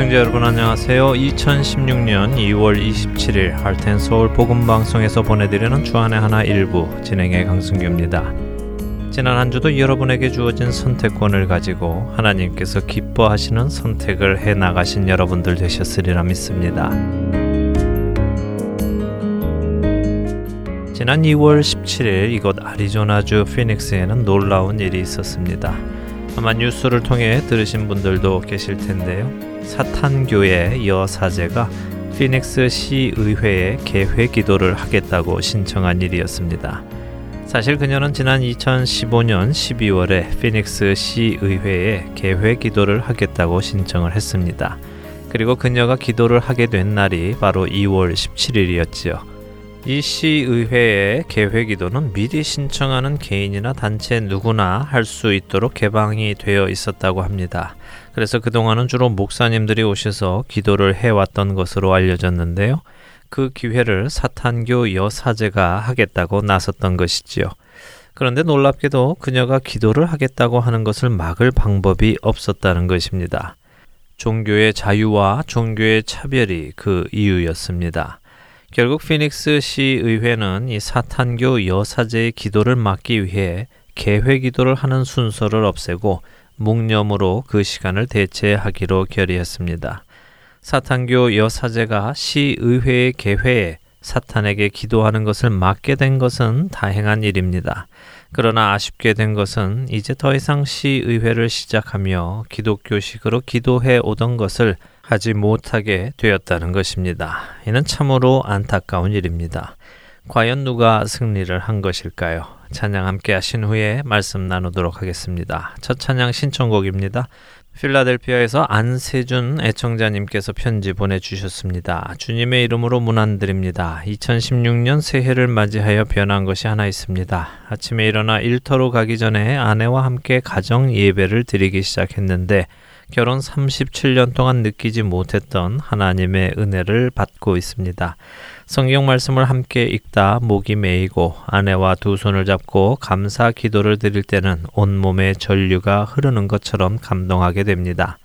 애청자 여러분 안녕하세요. 2016년 2월 27일 할텐 서울 복음 방송에서 보내드리는 주안의 하나 일부 진행의 강승규입니다. 지난 한 주도 여러분에게 주어진 선택권을 가지고 하나님께서 기뻐하시는 선택을 해 나가신 여러분들 되셨으리라 믿습니다. 지난 2월 17일 이곳 아리조나주 피닉스에는 놀라운 일이 있었습니다. 아마 뉴스를 통해 들으신 분들도 계실 텐데요. 사탄교의 여사제가 피닉스 시의회에 개회 기도를 하겠다고 신청한 일이었습니다. 사실 그녀는 지난 2015년 12월에 피닉스 시의회에 개회 기도를 하겠다고 신청을 했습니다. 그리고 그녀가 기도를 하게 된 날이 바로 2월 17일이었지요. 이 시의회의 개회 기도는 미리 신청하는 개인이나 단체 누구나 할 수 있도록 개방이 되어 있었다고 합니다. 그래서 그동안은 주로 목사님들이 오셔서 기도를 해왔던 것으로 알려졌는데요. 그 기회를 사탄교 여사제가 하겠다고 나섰던 것이지요. 그런데 놀랍게도 그녀가 기도를 하겠다고 하는 것을 막을 방법이 없었다는 것입니다. 종교의 자유와 종교의 차별이 그 이유였습니다. 결국 피닉스 시의회는 이 사탄교 여사제의 기도를 막기 위해 개회 기도를 하는 순서를 없애고 묵념으로 그 시간을 대체하기로 결의했습니다. 사탄교 여사제가 시의회의 개회에 사탄에게 기도하는 것을 막게 된 것은 다행한 일입니다. 그러나 아쉽게 된 것은 이제 더 이상 시의회를 시작하며 기독교식으로 기도해 오던 것을 하지 못하게 되었다는 것입니다. 이는 참으로 안타까운 일입니다. 과연 누가 승리를 한 것일까요? 찬양 함께 하신 후에 말씀 나누도록 하겠습니다. 첫 찬양 신청곡입니다. 필라델피아에서 안세준 애청자님께서 편지 보내주셨습니다. 주님의 이름으로 문안드립니다. 2016년 새해를 맞이하여 변한 것이 하나 있습니다. 아침에 일어나 일터로 가기 전에 아내와 함께 가정 예배를 드리기 시작했는데 결혼 37년 동안 느끼지 못했던 하나님의 은혜를 받고 있습니다. 성경 말씀을 함께 읽다 목이 메이고 아내와 두 손을 잡고 감사 기도를 드릴 때는 온몸에 전류가 흐르는 것처럼 감동하게 됩니다.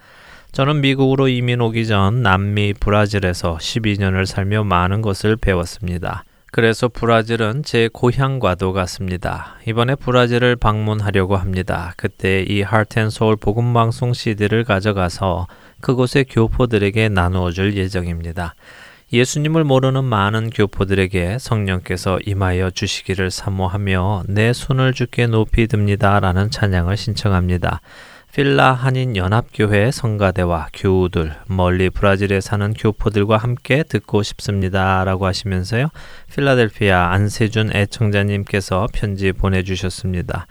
저는 미국으로 이민 오기 전 남미 브라질에서 12년을 살며 많은 것을 배웠습니다. 그래서 브라질은 제 고향과도 같습니다. 이번에 브라질을 방문하려고 합니다. 그때 이 하트앤소울 복음방송 CD를 가져가서 그곳의 교포들에게 나누어 줄 예정입니다. 예수님을 모르는 많은 교포들에게 성령께서 임하여 주시기를 사모하며 내 손을 주께 높이 듭니다. 라는 찬양을 신청합니다. 필라 한인 연합교회 성가대와 교우들 멀리 브라질에 사는 교포들과 함께 듣고 싶습니다라고 하시면서요. 필라델피아 안세준 애청자님께서 편지 보내 주셨습니다.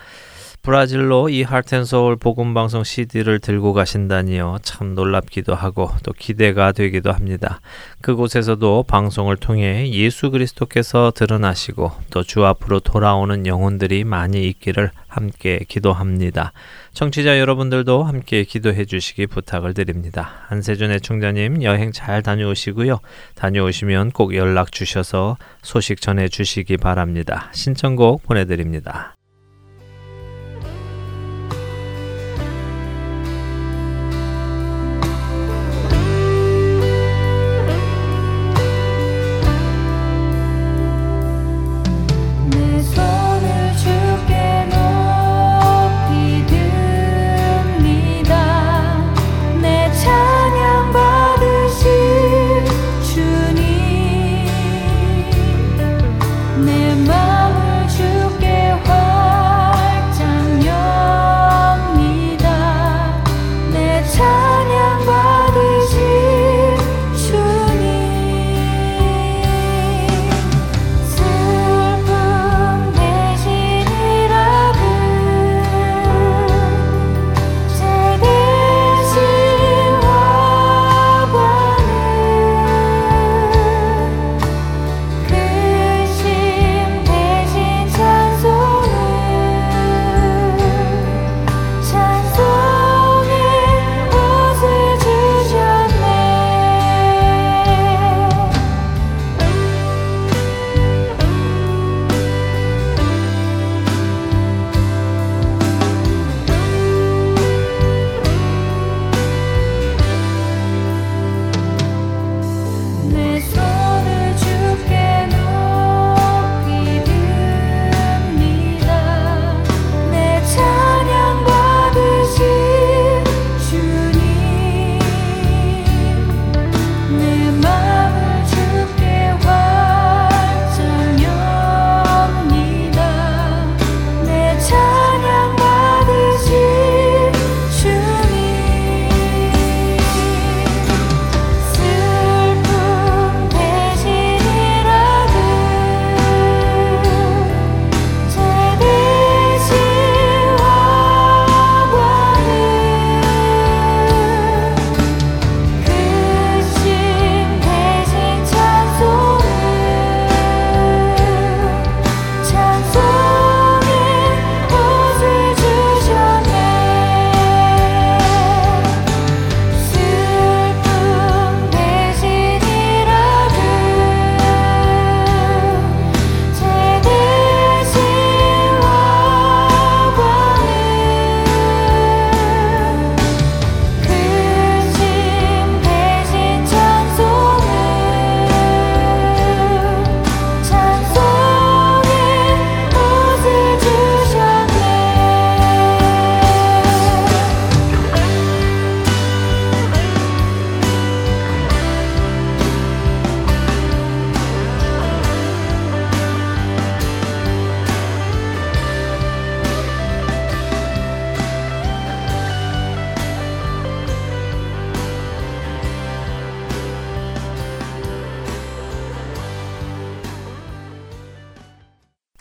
브라질로 이 하트앤서울 복음방송 CD를 들고 가신다니요. 참 놀랍기도 하고 또 기대가 되기도 합니다. 그곳에서도 방송을 통해 예수 그리스도께서 드러나시고 또 주 앞으로 돌아오는 영혼들이 많이 있기를 함께 기도합니다. 청취자 여러분들도 함께 기도해 주시기 부탁을 드립니다. 안세준 애청자님 여행 잘 다녀오시고요. 다녀오시면 꼭 연락 주셔서 소식 전해 주시기 바랍니다. 신청곡 보내드립니다.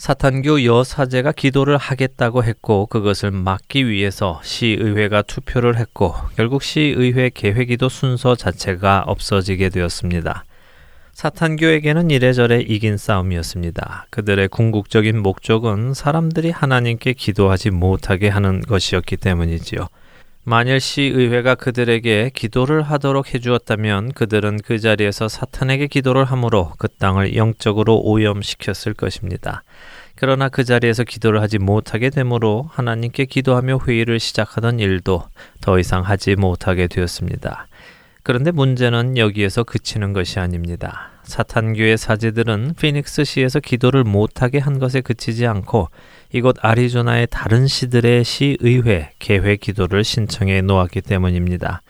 사탄교 여사제가 기도를 하겠다고 했고 그것을 막기 위해서 시의회가 투표를 했고 결국 시의회 개회기도 순서 자체가 없어지게 되었습니다. 사탄교에게는 이래저래 이긴 싸움이었습니다. 그들의 궁극적인 목적은 사람들이 하나님께 기도하지 못하게 하는 것이었기 때문이지요. 만일 시의회가 그들에게 기도를 하도록 해주었다면 그들은 그 자리에서 사탄에게 기도를 함으로 그 땅을 영적으로 오염시켰을 것입니다. 그러나 그 자리에서 기도를 하지 못하게 되므로 하나님께 기도하며 회의를 시작하던 일도 더 이상 하지 못하게 되었습니다. 그런데 문제는 여기에서 그치는 것이 아닙니다. 사탄교의 사제들은 피닉스 시에서 기도를 못하게 한 것에 그치지 않고 이곳 아리조나의 다른 시들의 시의회 개회 기도를 신청해 놓았기 때문입니다.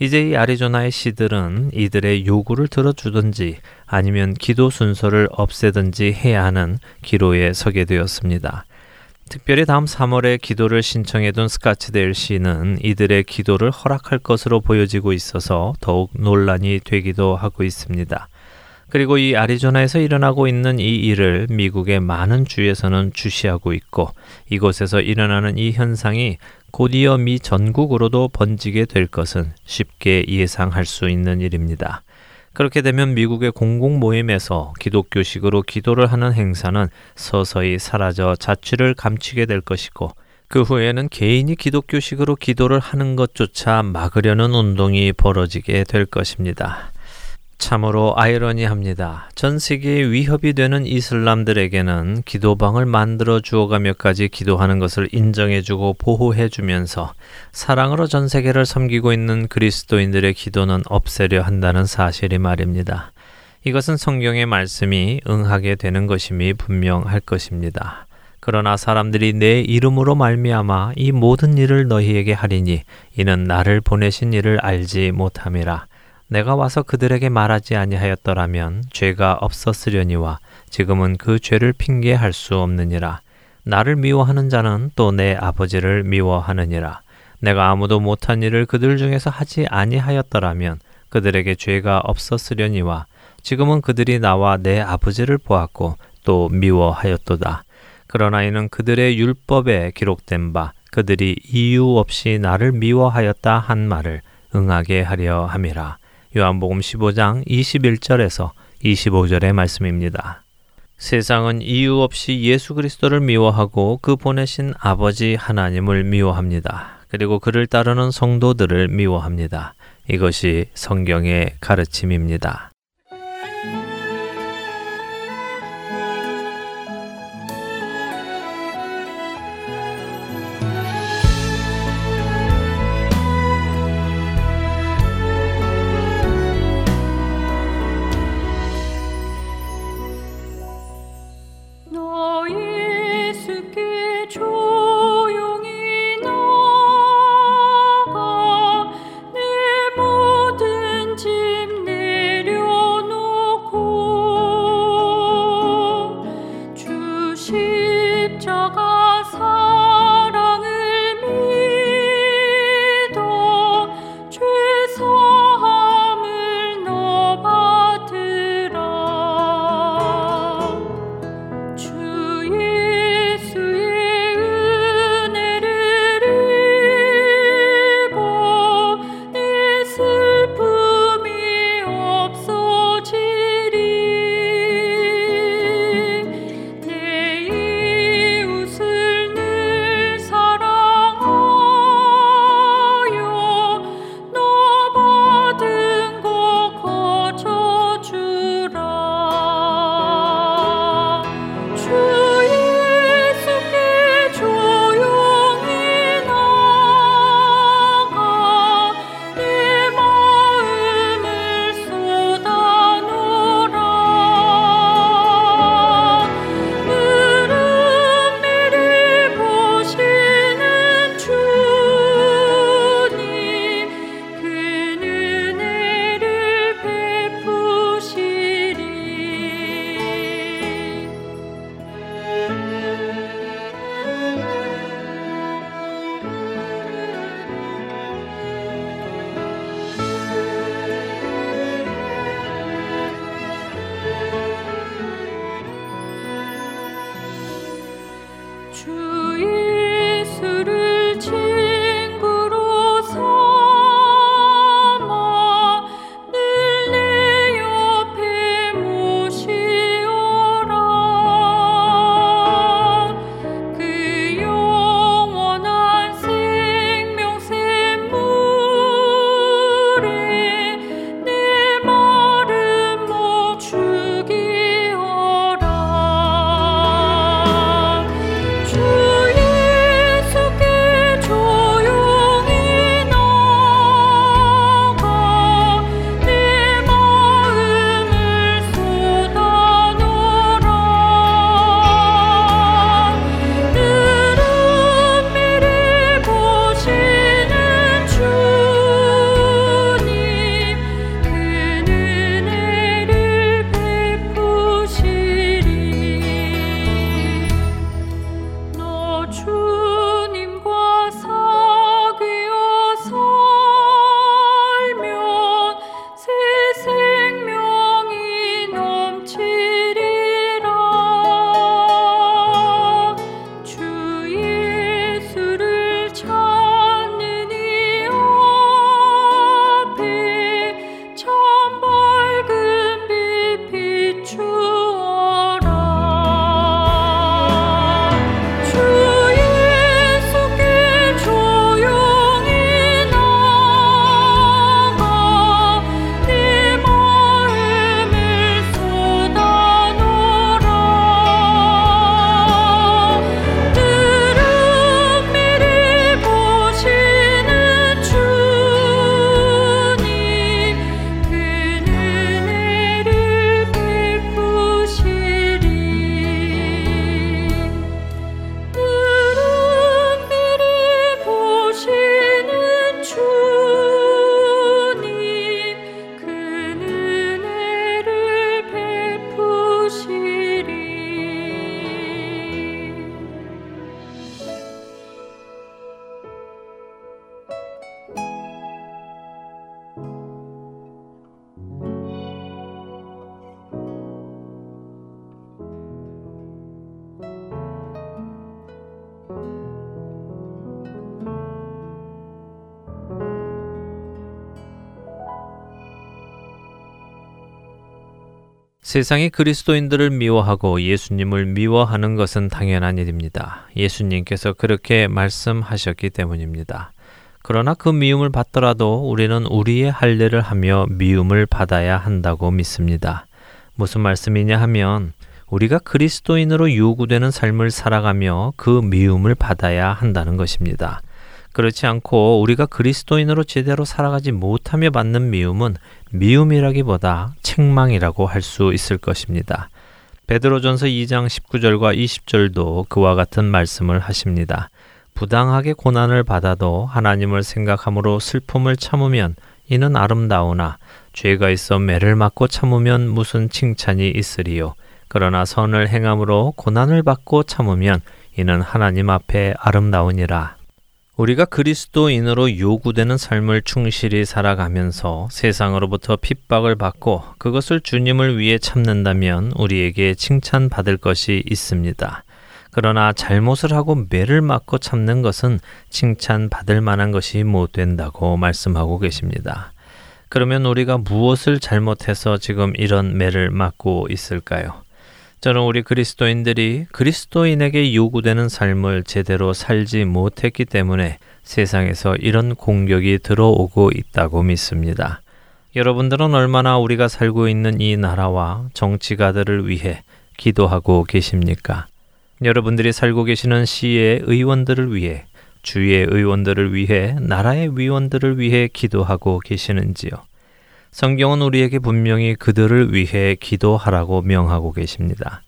이제 이 아리조나의 시들은 이들의 요구를 들어주든지 아니면 기도 순서를 없애든지 해야 하는 기로에 서게 되었습니다. 특별히 다음 3월에 기도를 신청해둔 스카치데일 시는 이들의 기도를 허락할 것으로 보여지고 있어서 더욱 논란이 되기도 하고 있습니다. 그리고 이 아리조나에서 일어나고 있는 이 일을 미국의 많은 주에서는 주시하고 있고 이곳에서 일어나는 이 현상이 곧이어 미 전국으로도 번지게 될 것은 쉽게 예상할 수 있는 일입니다. 그렇게 되면 미국의 공공 모임에서 기독교식으로 기도를 하는 행사는 서서히 사라져 자취를 감추게 될 것이고 그 후에는 개인이 기독교식으로 기도를 하는 것조차 막으려는 운동이 벌어지게 될 것입니다. 참으로 아이러니합니다. 전 세계에 위협이 되는 이슬람들에게는 기도방을 만들어 주어가며까지 기도하는 것을 인정해주고 보호해주면서 사랑으로 전 세계를 섬기고 있는 그리스도인들의 기도는 없애려 한다는 사실이 말입니다. 이것은 성경의 말씀이 응하게 되는 것임이 분명할 것입니다. 그러나 사람들이 내 이름으로 말미암아 이 모든 일을 너희에게 하리니 이는 나를 보내신 이를 알지 못함이라. 내가 와서 그들에게 말하지 아니하였더라면 죄가 없었으려니와 지금은 그 죄를 핑계할 수 없느니라. 나를 미워하는 자는 또 내 아버지를 미워하느니라. 내가 아무도 못한 일을 그들 중에서 하지 아니하였더라면 그들에게 죄가 없었으려니와 지금은 그들이 나와 내 아버지를 보았고 또 미워하였도다. 그러나 이는 그들의 율법에 기록된 바 그들이 이유 없이 나를 미워하였다 한 말을 응하게 하려 함이라. 요한복음 15장 21절에서 25절의 말씀입니다. 세상은 이유 없이 예수 그리스도를 미워하고 그 보내신 아버지 하나님을 미워합니다. 그리고 그를 따르는 성도들을 미워합니다. 이것이 성경의 가르침입니다. 세상이 그리스도인들을 미워하고 예수님을 미워하는 것은 당연한 일입니다. 예수님께서 그렇게 말씀하셨기 때문입니다. 그러나 그 미움을 받더라도 우리는 우리의 할례를 하며 미움을 받아야 한다고 믿습니다. 무슨 말씀이냐 하면 우리가 그리스도인으로 요구되는 삶을 살아가며 그 미움을 받아야 한다는 것입니다. 그렇지 않고 우리가 그리스도인으로 제대로 살아가지 못하며 받는 미움은 미움이라기보다 책망이라고 할 수 있을 것입니다. 베드로전서 2장 19절과 20절도 그와 같은 말씀을 하십니다. 부당하게 고난을 받아도 하나님을 생각함으로 슬픔을 참으면 이는 아름다우나 죄가 있어 매를 맞고 참으면 무슨 칭찬이 있으리요. 그러나 선을 행함으로 고난을 받고 참으면 이는 하나님 앞에 아름다우니라. 우리가 그리스도인으로 요구되는 삶을 충실히 살아가면서 세상으로부터 핍박을 받고 그것을 주님을 위해 참는다면 우리에게 칭찬받을 것이 있습니다. 그러나 잘못을 하고 매를 맞고 참는 것은 칭찬받을 만한 것이 못 된다고 말씀하고 계십니다. 그러면 우리가 무엇을 잘못해서 지금 이런 매를 맞고 있을까요? 저는 우리 그리스도인들이 그리스도인에게 요구되는 삶을 제대로 살지 못했기 때문에 세상에서 이런 공격이 들어오고 있다고 믿습니다. 여러분들은 얼마나 우리가 살고 있는 이 나라와 정치가들을 위해 기도하고 계십니까? 여러분들이 살고 계시는 시의 의원들을 위해, 주의 의원들을 위해, 나라의 위원들을 위해 기도하고 계시는지요? 성경은 우리에게 분명히 그들을 위해 기도하라고 명하고 계십니다.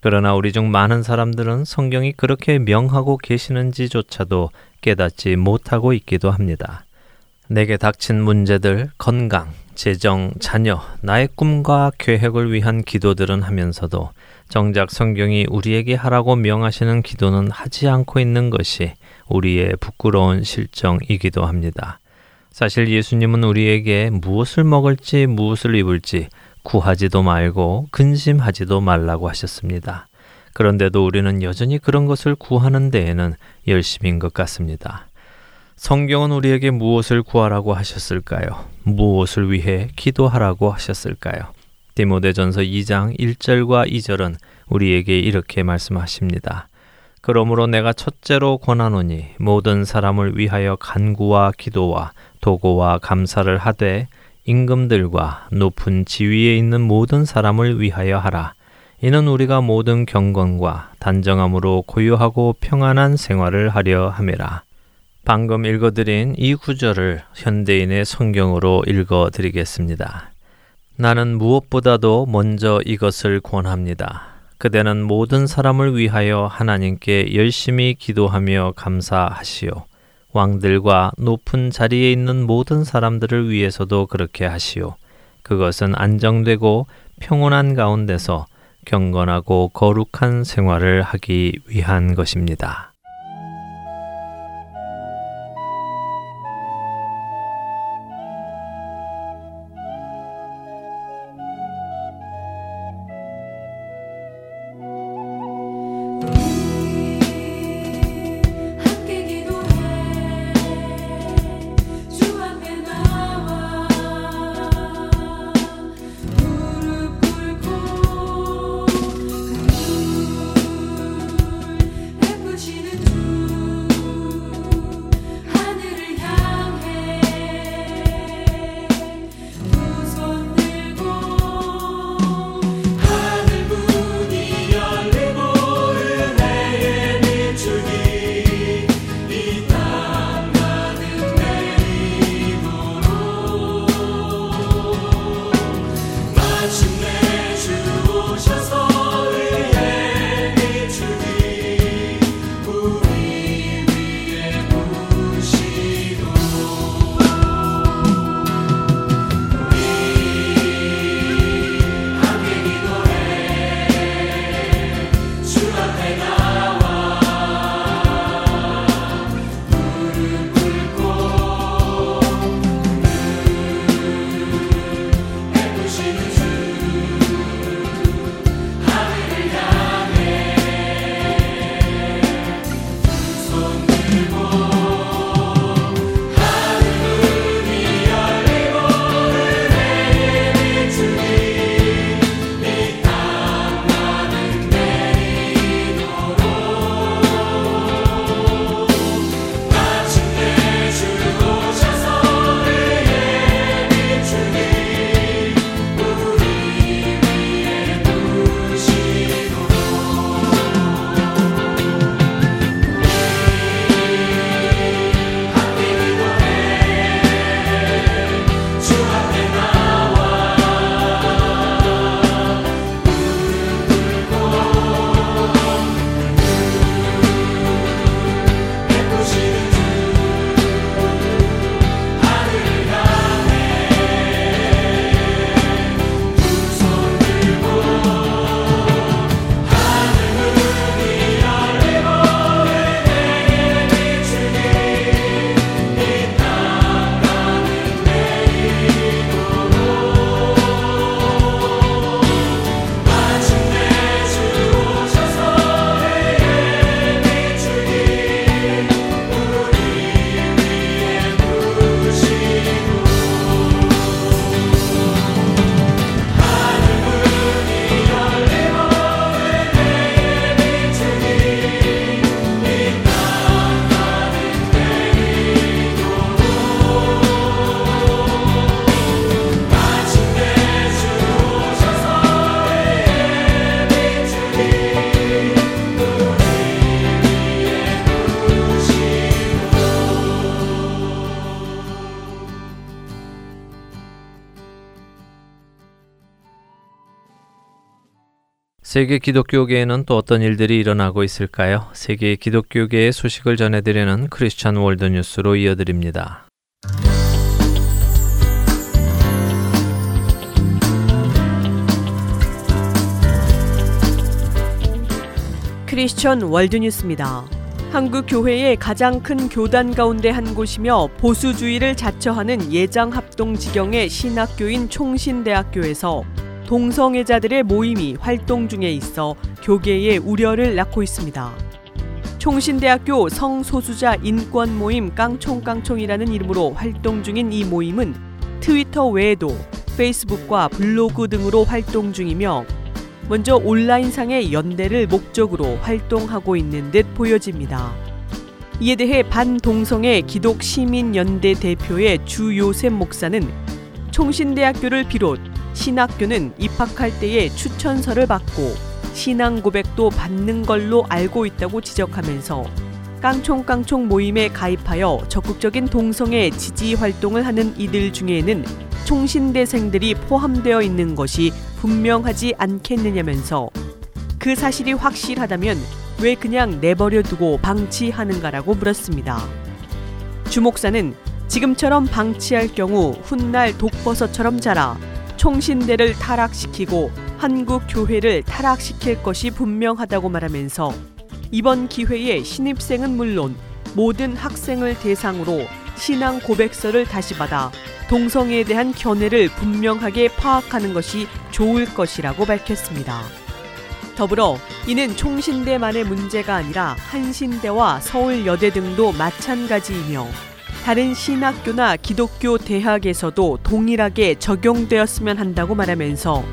그러나 우리 중 많은 사람들은 성경이 그렇게 명하고 계시는지조차도 깨닫지 못하고 있기도 합니다. 내게 닥친 문제들, 건강, 재정, 자녀, 나의 꿈과 계획을 위한 기도들은 하면서도 정작 성경이 우리에게 하라고 명하시는 기도는 하지 않고 있는 것이 우리의 부끄러운 실정이기도 합니다. 사실 예수님은 우리에게 무엇을 먹을지 무엇을 입을지 구하지도 말고 근심하지도 말라고 하셨습니다. 그런데도 우리는 여전히 그런 것을 구하는 데에는 열심인 것 같습니다. 성경은 우리에게 무엇을 구하라고 하셨을까요? 무엇을 위해 기도하라고 하셨을까요? 디모데전서 2장 1절과 2절은 우리에게 이렇게 말씀하십니다. 그러므로 내가 첫째로 권하노니 모든 사람을 위하여 간구와 기도와 도고와 감사를 하되 임금들과 높은 지위에 있는 모든 사람을 위하여 하라. 이는 우리가 모든 경건과 단정함으로 고요하고 평안한 생활을 하려 함이라. 방금 읽어드린 이 구절을 현대인의 성경으로 읽어드리겠습니다. 나는 무엇보다도 먼저 이것을 권합니다. 그대는 모든 사람을 위하여 하나님께 열심히 기도하며 감사하시오. 왕들과 높은 자리에 있는 모든 사람들을 위해서도 그렇게 하시오. 그것은 안정되고 평온한 가운데서 경건하고 거룩한 생활을 하기 위한 것입니다. 세계 기독교계에는 또 어떤 일들이 일어나고 있을까요? 세계 기독교계의 소식을 전해드리는 크리스천 월드 뉴스로 이어드립니다. 크리스천 월드 뉴스입니다. 한국 교회의 가장 큰 교단 가운데 한 곳이며 보수주의를 자처하는 예장 합동 직영의 신학교인 총신대학교에서 동성애자들의 모임이 활동 중에 있어 교계의 우려를 낳고 있습니다. 총신대학교 성소수자 인권 모임 깡총깡총이라는 이름으로 활동 중인 이 모임은 트위터 외에도 페이스북과 블로그 등으로 활동 중이며 먼저 온라인상의 연대를 목적으로 활동하고 있는 듯 보여집니다. 이에 대해 반동성애 기독시민연대 대표의 주요셉 목사는 총신대학교를 비롯 신학교는 입학할 때에 추천서를 받고 신앙 고백도 받는 걸로 알고 있다고 지적하면서 깡총깡총 모임에 가입하여 적극적인 동성애 지지 활동을 하는 이들 중에는 총신대생들이 포함되어 있는 것이 분명하지 않겠느냐면서 그 사실이 확실하다면 왜 그냥 내버려 두고 방치하는가라고 물었습니다. 주 목사는 지금처럼 방치할 경우 훗날 독버섯처럼 자라 총신대를 타락시키고 한국 교회를 타락시킬 것이 분명하다고 말하면서 이번 기회에 신입생은 물론 모든 학생을 대상으로 신앙 고백서를 다시 받아 동성애에 대한 견해를 분명하게 파악하는 것이 좋을 것이라고 밝혔습니다. 더불어 이는 총신대만의 문제가 아니라 한신대와 서울여대 등도 마찬가지이며 다른 신학교나 기독교 대학에서도 동일하게 적용되었으면 한다고 말하면서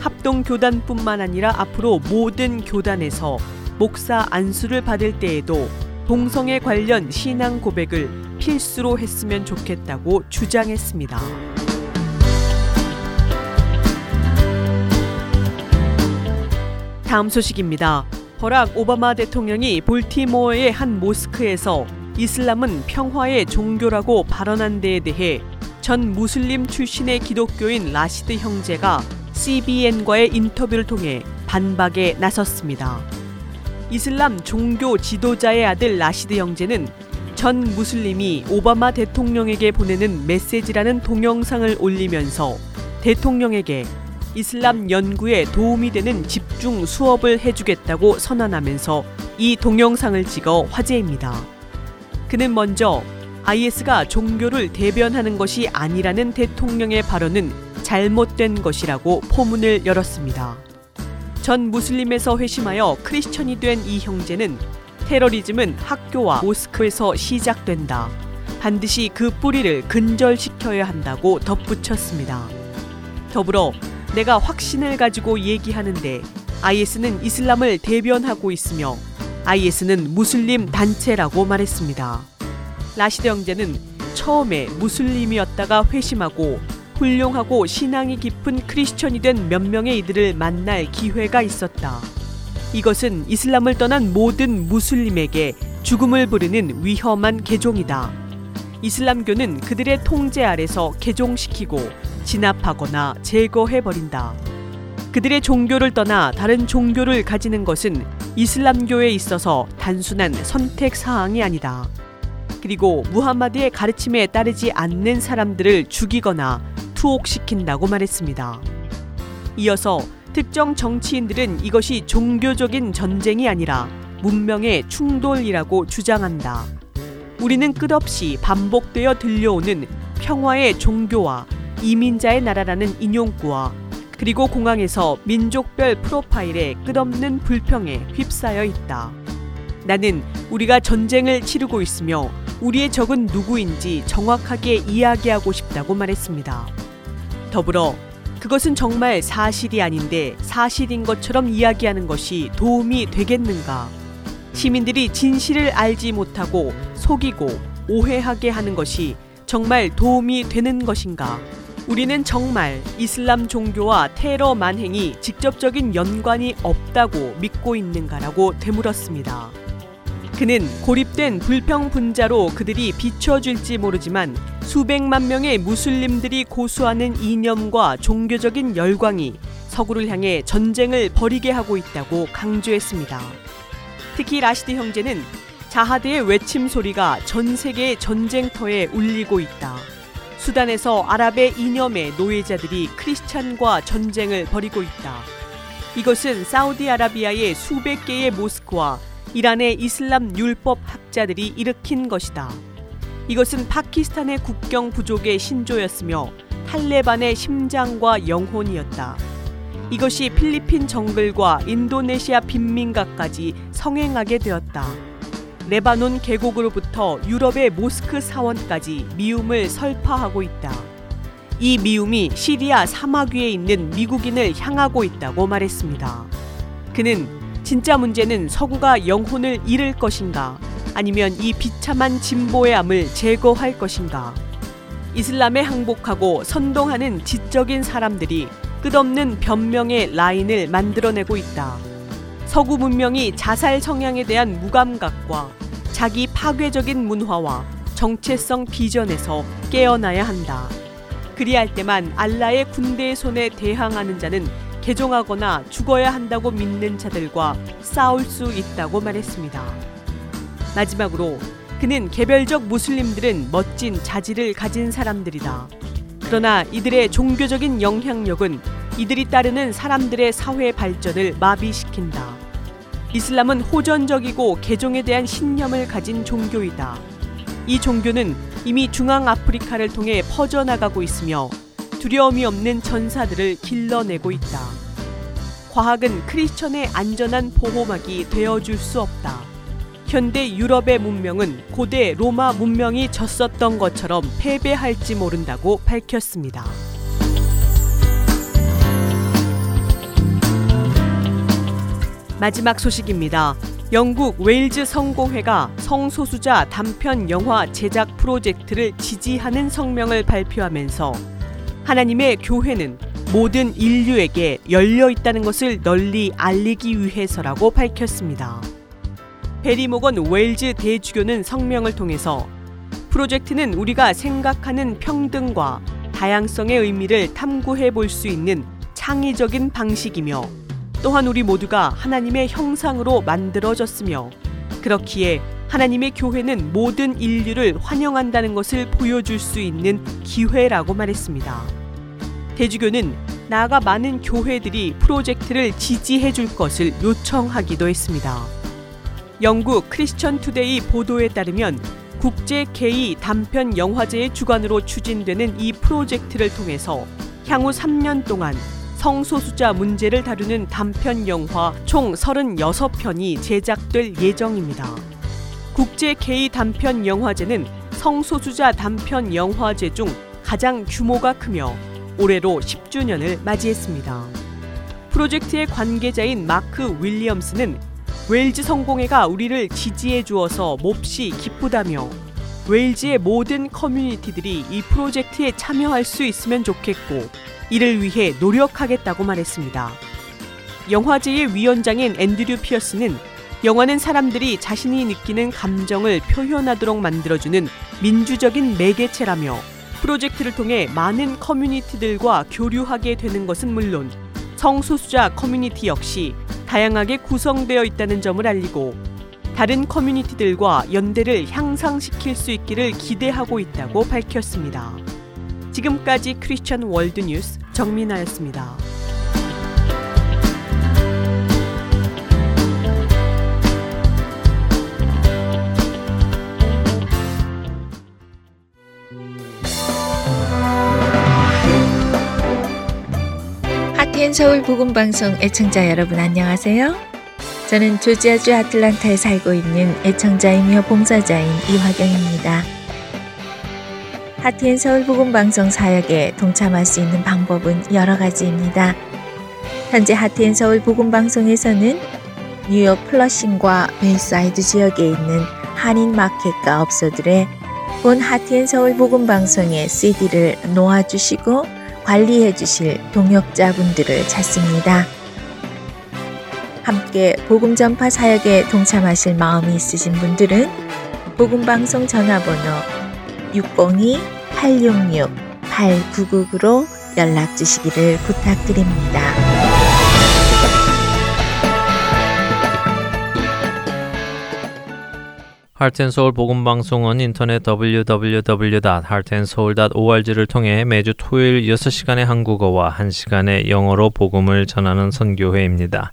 합동교단뿐만 아니라 앞으로 모든 교단에서 목사 안수를 받을 때에도 동성애 관련 신앙 고백을 필수로 했으면 좋겠다고 주장했습니다. 다음 소식입니다. 버락 오바마 대통령이 볼티모어의 한 모스크에서 이슬람은 평화의 종교라고 발언한 데에 대해 전 무슬림 출신의 기독교인 라시드 형제가 CBN과의 인터뷰를 통해 반박에 나섰습니다. 이슬람 종교 지도자의 아들 라시드 형제는 전 무슬림이 오바마 대통령에게 보내는 메시지라는 동영상을 올리면서 대통령에게 이슬람 연구에 도움이 되는 집중 수업을 해주겠다고 선언하면서 이 동영상을 찍어 화제입니다. 그는 먼저 IS가 종교를 대변하는 것이 아니라는 대통령의 발언은 잘못된 것이라고 포문을 열었습니다. 전 무슬림에서 회심하여 크리스천이 된 이 형제는 테러리즘은 학교와 모스크에서 시작된다. 반드시 그 뿌리를 근절시켜야 한다고 덧붙였습니다. 더불어 내가 확신을 가지고 얘기하는데 IS는 이슬람을 대변하고 있으며 IS는 무슬림 단체라고 말했습니다. 라시드 형제는 처음에 무슬림이었다가 회심하고 훌륭하고 신앙이 깊은 크리스천이 된 몇 명의 이들을 만날 기회가 있었다. 이것은 이슬람을 떠난 모든 무슬림에게 죽음을 부르는 위험한 개종이다. 이슬람교는 그들의 통제 아래서 개종시키고 진압하거나 제거해버린다. 그들의 종교를 떠나 다른 종교를 가지는 것은 이슬람교에 있어서 단순한 선택 사항이 아니다. 그리고 무함마드의 가르침에 따르지 않는 사람들을 죽이거나 투옥시킨다고 말했습니다. 이어서 특정 정치인들은 이것이 종교적인 전쟁이 아니라 문명의 충돌이라고 주장한다. 우리는 끝없이 반복되어 들려오는 평화의 종교와 이민자의 나라라는 인용구와 그리고 공항에서 민족별 프로파일에 끝없는 불평에 휩싸여 있다. 나는 우리가 전쟁을 치르고 있으며 우리의 적은 누구인지 정확하게 이야기하고 싶다고 말했습니다. 더불어 그것은 정말 사실이 아닌데 사실인 것처럼 이야기하는 것이 도움이 되겠는가? 시민들이 진실을 알지 못하고 속이고 오해하게 하는 것이 정말 도움이 되는 것인가? 우리는 정말 이슬람 종교와 테러 만행이 직접적인 연관이 없다고 믿고 있는가라고 되물었습니다. 그는 고립된 불평 분자로 그들이 비춰질지 모르지만 수백만 명의 무슬림들이 고수하는 이념과 종교적인 열광이 서구를 향해 전쟁을 벌이게 하고 있다고 강조했습니다. 특히 라시드 형제는 지하드의 외침 소리가 전 세계의 전쟁터에 울리고 있다. 수단에서 아랍의 이념의 노예자들이 크리스찬과 전쟁을 벌이고 있다. 이것은 사우디아라비아의 수백 개의 모스크와 이란의 이슬람 율법 학자들이 일으킨 것이다. 이것은 파키스탄의 국경 부족의 신조였으며 탈레반의 심장과 영혼이었다. 이것이 필리핀 정글과 인도네시아 빈민가까지 성행하게 되었다. 레바논 계곡으로부터 유럽의 모스크 사원까지 미움을 설파하고 있다. 이 미움이 시리아 사막 위에 있는 미국인을 향하고 있다고 말했습니다. 그는 진짜 문제는 서구가 영혼을 잃을 것인가 아니면 이 비참한 진보의 암을 제거할 것인가 이슬람에 항복하고 선동하는 지적인 사람들이 끝없는 변명의 라인을 만들어내고 있다. 서구 문명이 자살 성향에 대한 무감각과 자기 파괴적인 문화와 정체성 비전에서 깨어나야 한다. 그리할 때만 알라의 군대의 손에 대항하는 자는 개종하거나 죽어야 한다고 믿는 자들과 싸울 수 있다고 말했습니다. 마지막으로 그는 개별적 무슬림들은 멋진 자질을 가진 사람들이다. 그러나 이들의 종교적인 영향력은 이들이 따르는 사람들의 사회 발전을 마비시킨다. 이슬람은 호전적이고 개종에 대한 신념을 가진 종교이다. 이 종교는 이미 중앙 아프리카를 통해 퍼져나가고 있으며 두려움이 없는 전사들을 길러내고 있다. 과학은 크리스천의 안전한 보호막이 되어줄 수 없다. 현대 유럽의 문명은 고대 로마 문명이 졌었던 것처럼 패배할지 모른다고 밝혔습니다. 마지막 소식입니다. 영국 웨일즈 성공회가 성소수자 단편 영화 제작 프로젝트를 지지하는 성명을 발표하면서 하나님의 교회는 모든 인류에게 열려 있다는 것을 널리 알리기 위해서라고 밝혔습니다. 베리 모건 웨일즈 대주교는 성명을 통해서 프로젝트는 우리가 생각하는 평등과 다양성의 의미를 탐구해 볼 수 있는 창의적인 방식이며 또한 우리 모두가 하나님의 형상으로 만들어졌으며 그렇기에 하나님의 교회는 모든 인류를 환영한다는 것을 보여줄 수 있는 기회라고 말했습니다. 대주교는 나아가 많은 교회들이 프로젝트를 지지해 줄 것을 요청하기도 했습니다. 영국 크리스천 투데이 보도에 따르면 국제 게이 단편 영화제의 주관으로 추진되는 이 프로젝트를 통해서 향후 3년 동안 성소수자 문제를 다루는 단편 영화 총 36편이 제작될 예정입니다. 국제 게이 단편 영화제는 성소수자 단편 영화제 중 가장 규모가 크며 올해로 10주년을 맞이했습니다. 프로젝트의 관계자인 마크 윌리엄스는 웨일즈 성공회가 우리를 지지해 주어서 몹시 기쁘다며 웨일즈의 모든 커뮤니티들이 이 프로젝트에 참여할 수 있으면 좋겠고 이를 위해 노력하겠다고 말했습니다. 영화제의 위원장인 앤드류 피어스는 영화는 사람들이 자신이 느끼는 감정을 표현하도록 만들어주는 민주적인 매개체라며 프로젝트를 통해 많은 커뮤니티들과 교류하게 되는 것은 물론 성소수자 커뮤니티 역시 다양하게 구성되어 있다는 점을 알리고 다른 커뮤니티들과 연대를 향상시킬 수 있기를 기대하고 있다고 밝혔습니다. 지금까지 크리스천 월드 뉴스 정민아였습니다. 서울 복음 방송 애청자 여러분 안녕하세요. 저는 조지아주 아틀란타에 살고 있는 애청자이며 봉사자인 이화경입니다. 하트앤 서울 복음 방송 사역에 동참할 수 있는 방법은 여러 가지입니다. 현재 하트앤 서울 복음 방송에서는 뉴욕 플러싱과 베이사이드 지역에 있는 한인 마켓과 업소들의 본 하트앤 서울 복음 방송의 CD를 놓아주시고 관리해 주실 동역자분들을 찾습니다. 함께 복음 전파 사역에 동참하실 마음이 있으신 분들은 복음 방송 전화번호 602-866-8999로 연락 주시기를 부탁드립니다. 하트앤서울 복음방송은 인터넷 www.heartandseoul.org를 통해 매주 토요일 6시간의 한국어와 1시간의 영어로 복음을 전하는 선교회입니다.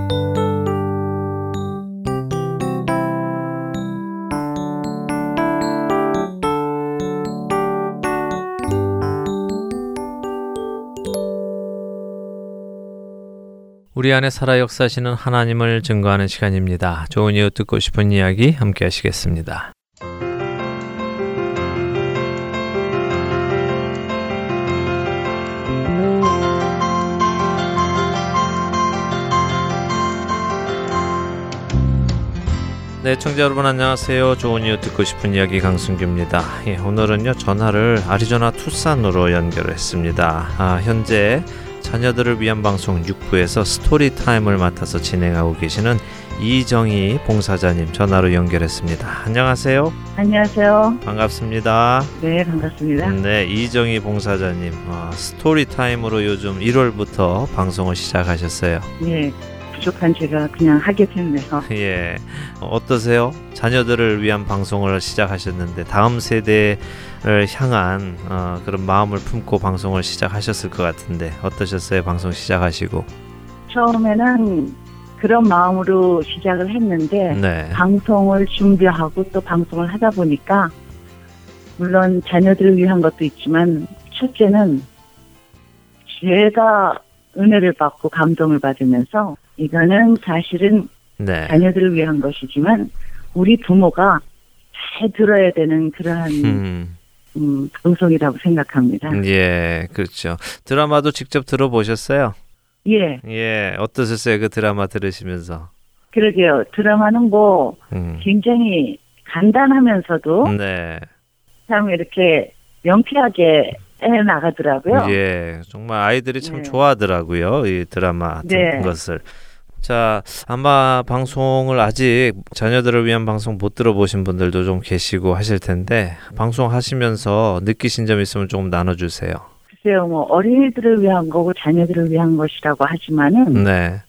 우리 안에 살아 역사시는 하나님을 증거하는 시간입니다. 좋은 이유 듣고 싶은 이야기 함께 하시겠습니다. 네, 청자 여러분 안녕하세요. 좋은 이유 듣고 싶은 이야기 강승규입니다. 예, 오늘은요 전화를 아리조나 투싼으로 연결했습니다. 아, 현재 자녀들을 위한 방송 6부에서 스토리 타임을 맡아서 진행하고 계시는 이정희 봉사자님 전화로 연결했습니다. 안녕하세요. 안녕하세요. 반갑습니다. 네, 반갑습니다. 네, 이정희 봉사자님 어, 스토리 타임으로 요즘 1월부터 방송을 시작하셨어요. 네, 부족한 제가 그냥 하게 됐네요. 예, 어떠세요? 자녀들을 위한 방송을 시작하셨는데 다음 세대를 향한 어, 그런 마음을 품고 방송을 시작하셨을 것 같은데 어떠셨어요? 방송 시작하시고? 처음에는 그런 마음으로 시작을 했는데 네, 방송을 준비하고 또 방송을 하다 보니까 물론 자녀들을 위한 것도 있지만 첫째는 제가 은혜를 받고 감동을 받으면서 이거는 사실은 네, 자녀들을 위한 것이지만 우리 부모가 잘 들어야 되는 그러한 음, 음, 방송이라고 생각합니다. 예, 그렇죠. 드라마도 직접 들어보셨어요? 예, 예, 어떠셨어요? 그 드라마 들으시면서? 그러게요. 드라마는 뭐 음, 굉장히 간단하면서도 네, 참 이렇게 명쾌하게 해 나가더라고요. 예, 정말 아이들이 참 네. 좋아하더라고요. 이 드라마 같은 네. 것을. 자, 아마 방송을 아직 자녀들을 위한 방송 못 들어보신 분들도 좀 계시고 하실 텐데 방송 하시면서 느끼신 점 있으면 조금 나눠주세요. 글쎄요, 뭐 어린이들을 위한 거고 자녀들을 위한 것이라고 하지만은 네,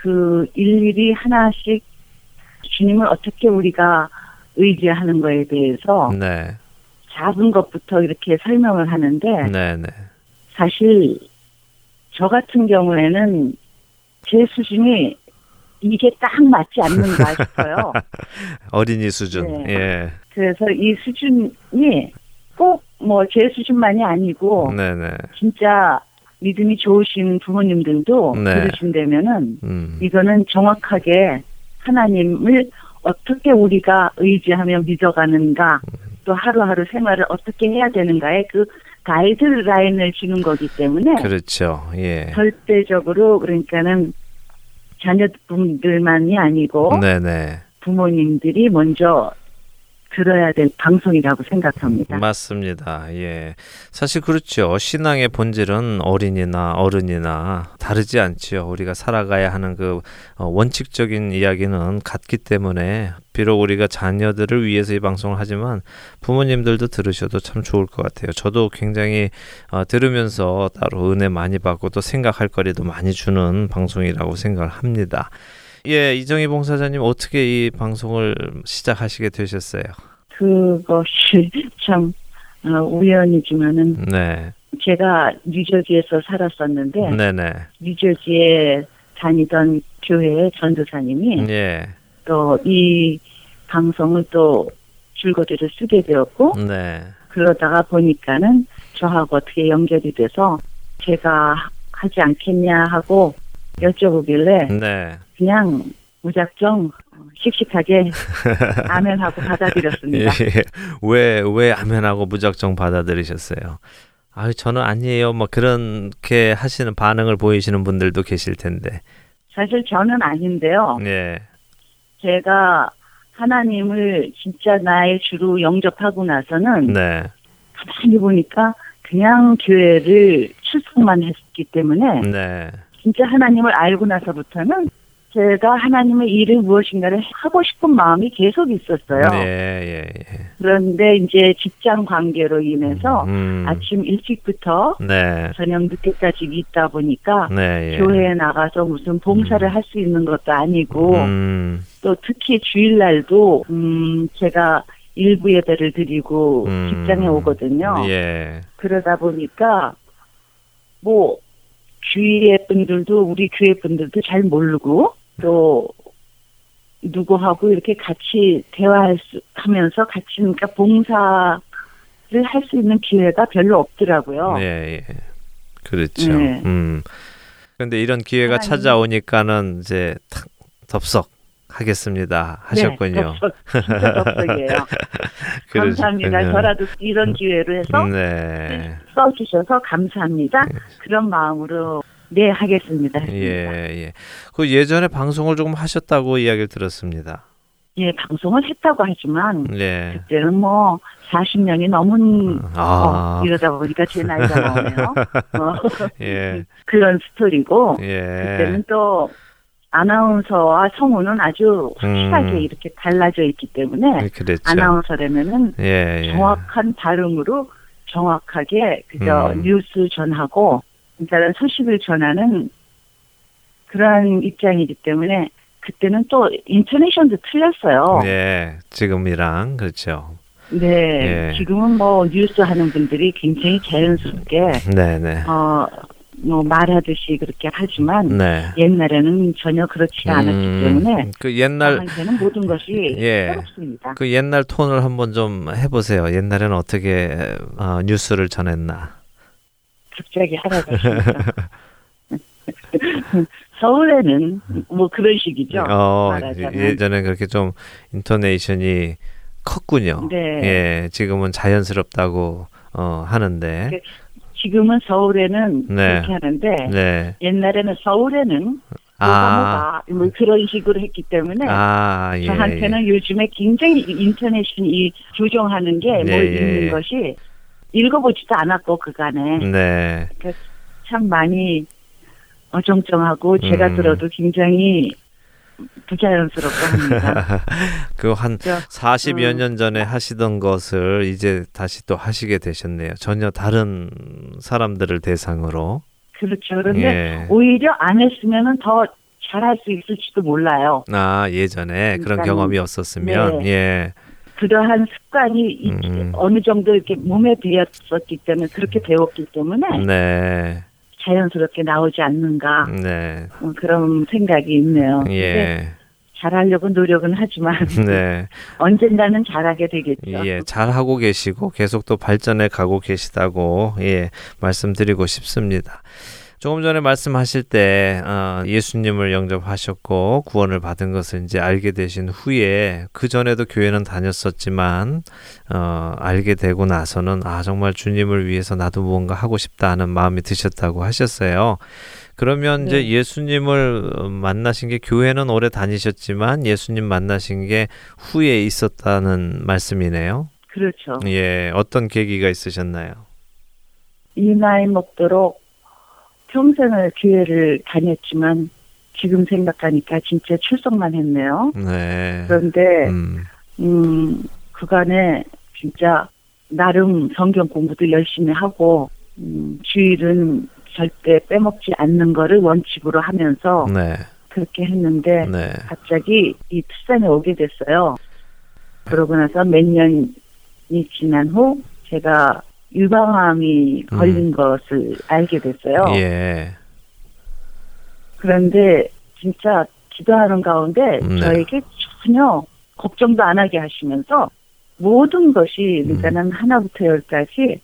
그 일일이 하나씩 주님을 어떻게 우리가 의지하는 거에 대해서 네, 작은 것부터 이렇게 설명을 하는데 네, 네. 사실 저 같은 경우에는 제 수준이 이게 딱 맞지 않는가 싶어요. 어린이 수준. 네. 예, 그래서 이 수준이 꼭 뭐 제 수준만이 아니고 네, 네. 진짜 믿음이 좋으신 부모님들도 네. 들으신다면은 음, 이거는 정확하게 하나님을 어떻게 우리가 의지하며 믿어가는가 또 하루하루 생활을 어떻게 해야 되는가에 그 가이드라인을 주는 거기 때문에 그렇죠. 예, 절대적으로 그러니까는 자녀분들만이 아니고 네, 네. 부모님들이 먼저 들어야 될 방송이라고 생각합니다. 맞습니다. 예. 사실 그렇죠. 신앙의 본질은 어린이나 어른이나 다르지 않지요. 우리가 살아가야 하는 그 어, 원칙적인 이야기는 같기 때문에 비록 우리가 자녀들을 위해서 이 방송을 하지만 부모님들도 들으셔도 참 좋을 것 같아요. 저도 굉장히 어, 들으면서 따로 은혜 많이 받고 또 생각할 거리도 많이 주는 방송이라고 생각을 합니다. 예, 이정희 봉사자님 어떻게 이 방송을 시작하시게 되셨어요? 그것이 참 어, 우연이지만은 네, 제가 뉴저지에서 살았었는데 네네. 뉴저지에 다니던 교회의 전도사님이 예, 또이 방송을 또 줄거리를 쓰게 되었고 네, 그러다가 보니까는 저하고 어떻게 연결이 돼서 제가 하지 않겠냐 하고 여쭤보길래 네. 그냥 무작정 씩씩하게 아멘하고 받아들였습니다. 예, 왜, 왜 아멘하고 무작정 받아들이셨어요? 아유, 저는 아니에요. 뭐, 그렇게 하시는 반응을 보이시는 분들도 계실 텐데. 사실 저는 아닌데요. 예, 제가 하나님을 진짜 나의 주로 영접하고 나서는 네, 가만히 보니까 그냥 교회를 출석만 했기 때문에 네, 진짜 하나님을 알고 나서부터는 제가 하나님의 일을 무엇인가를 하고 싶은 마음이 계속 있었어요. 네, 예, 예. 그런데 이제 직장 관계로 인해서 음, 아침 일찍부터 네, 저녁 늦게까지 있다 보니까 네, 예. 교회에 나가서 무슨 봉사를 할수 있는 것도 아니고 음, 또 특히 주일날도 음 제가 일부 예배를 드리고 음, 직장에 오거든요. 예, 그러다 보니까 뭐 주위의 분들도 우리 교회 분들도 잘 모르고 또 누구하고 이렇게 같이 대화할 수 하면서 같이 그러니까 봉사를 할 수 있는 기회가 별로 없더라고요. 예, 예. 그렇죠. 네. 음. 근데 이런 기회가 하나님. 찾아오니까는 이제 탁 덥석 하겠습니다 하셨군요. 네, 덥석, 덥석 이에요. 감사합니다. 저라도 이런 기회로 해서 네. 써주셔서 감사합니다. 그런 마음으로 네 하겠습니다. 예, 예. 그 예전에 방송을 조금 하셨다고 이야기를 들었습니다. 예, 방송을 했다고 하지만 네. 그때는 뭐 40년이 넘은 아. 어, 이러다 보니까 제 나이가 나오네요. 어, 예. 그런 스토리고 예. 그때는 또 아나운서와 성우는 아주 확실하게 음. 이렇게 달라져 있기 때문에 그랬죠. 아나운서라면은 예, 예. 정확한 발음으로 정확하게 그저 음. 뉴스 전하고 일단은 소식을 전하는 그러한 입장이기 때문에 그때는 또 인터네이션도 틀렸어요. 예. 지금이랑 그렇죠. 네, 예. 지금은 뭐 뉴스 하는 분들이 굉장히 자연스럽게 네, 네. 어 뭐 말하듯이 그렇게 하지만 네. 옛날에는 전혀 그렇지가 않았기 음, 때문에 그 옛날 저한테는 모든 것이 예. 새롭습니다. 그 옛날 톤을 한번 좀 해보세요. 옛날에는 어떻게 어, 뉴스를 전했나. 갑자기 하라고 서울에는 뭐 그런 식이죠. 어, 말하자면. 예전에 그렇게 좀 인토네이션이 컸군요. 네. 예, 지금은 자연스럽다고 어, 하는데. 그- 지금은 서울에는 네. 그렇게 하는데 네. 옛날에는 서울에는 아, 뭐 그런 식으로 했기 때문에 아, 예. 저한테는 요즘에 굉장히 인터넷이 이 조정하는 게뭘 예, 예, 예. 것이 읽어보지도 않았고 그간에 네. 참 많이 어정쩡하고 제가 음. 들어도 굉장히 부자연스럽고 합니다. 그한 저, 40여 음. 년 전에 하시던 것을 이제 다시 또 하시게 되셨네요. 전혀 다른 사람들을 대상으로. 그렇죠. 그런데 예. 오히려 안 했으면은 더 잘할 수 있을지도 몰라요. 아, 예전에 그런 그러니까는- 경험이 없었으면 네. 예. 그러한 습관이 이- 음. 어느 정도 이렇게 몸에 배었었기 때문에 그렇게 배웠기 때문에 네. 자연스럽게 나오지 않는가 네. 어, 그런 생각이 있네요. 예. 잘하려고 노력은 하지만 네. 언젠가는 잘하게 되겠죠. 예, 잘 하고 계시고 계속 또 발전해 가고 계시다고 예, 말씀드리고 싶습니다. 조금 전에 말씀하실 때 어, 예수님을 영접하셨고 구원을 받은 것을 이제 알게 되신 후에 그 전에도 교회는 다녔었지만 어, 알게 되고 나서는 아 정말 주님을 위해서 나도 무언가 하고 싶다 하는 마음이 드셨다고 하셨어요. 그러면 이제 네. 예수님을 어, 만나신 게 교회는 오래 다니셨지만 예수님 만나신 게 후에 있었다는 말씀이네요. 그렇죠. 예, 어떤 계기가 있으셨나요? 이 나이 먹도록 평생을 교회를 다녔지만 지금 생각하니까 진짜 출석만 했네요. 네. 그런데 음, 음, 그간에 진짜 나름 성경 공부도 열심히 하고 음, 주일은 절대 빼먹지 않는 거를 원칙으로 하면서 네, 그렇게 했는데 네, 갑자기 이 투싼에 오게 됐어요. 그러고 나서 몇 년이 지난 후 제가 유방암이 음. 걸린 것을 알게 됐어요. 예, 그런데 진짜 기도하는 가운데 네. 저에게 전혀 걱정도 안 하게 하시면서 모든 것이 음. 일단은 하나부터 열까지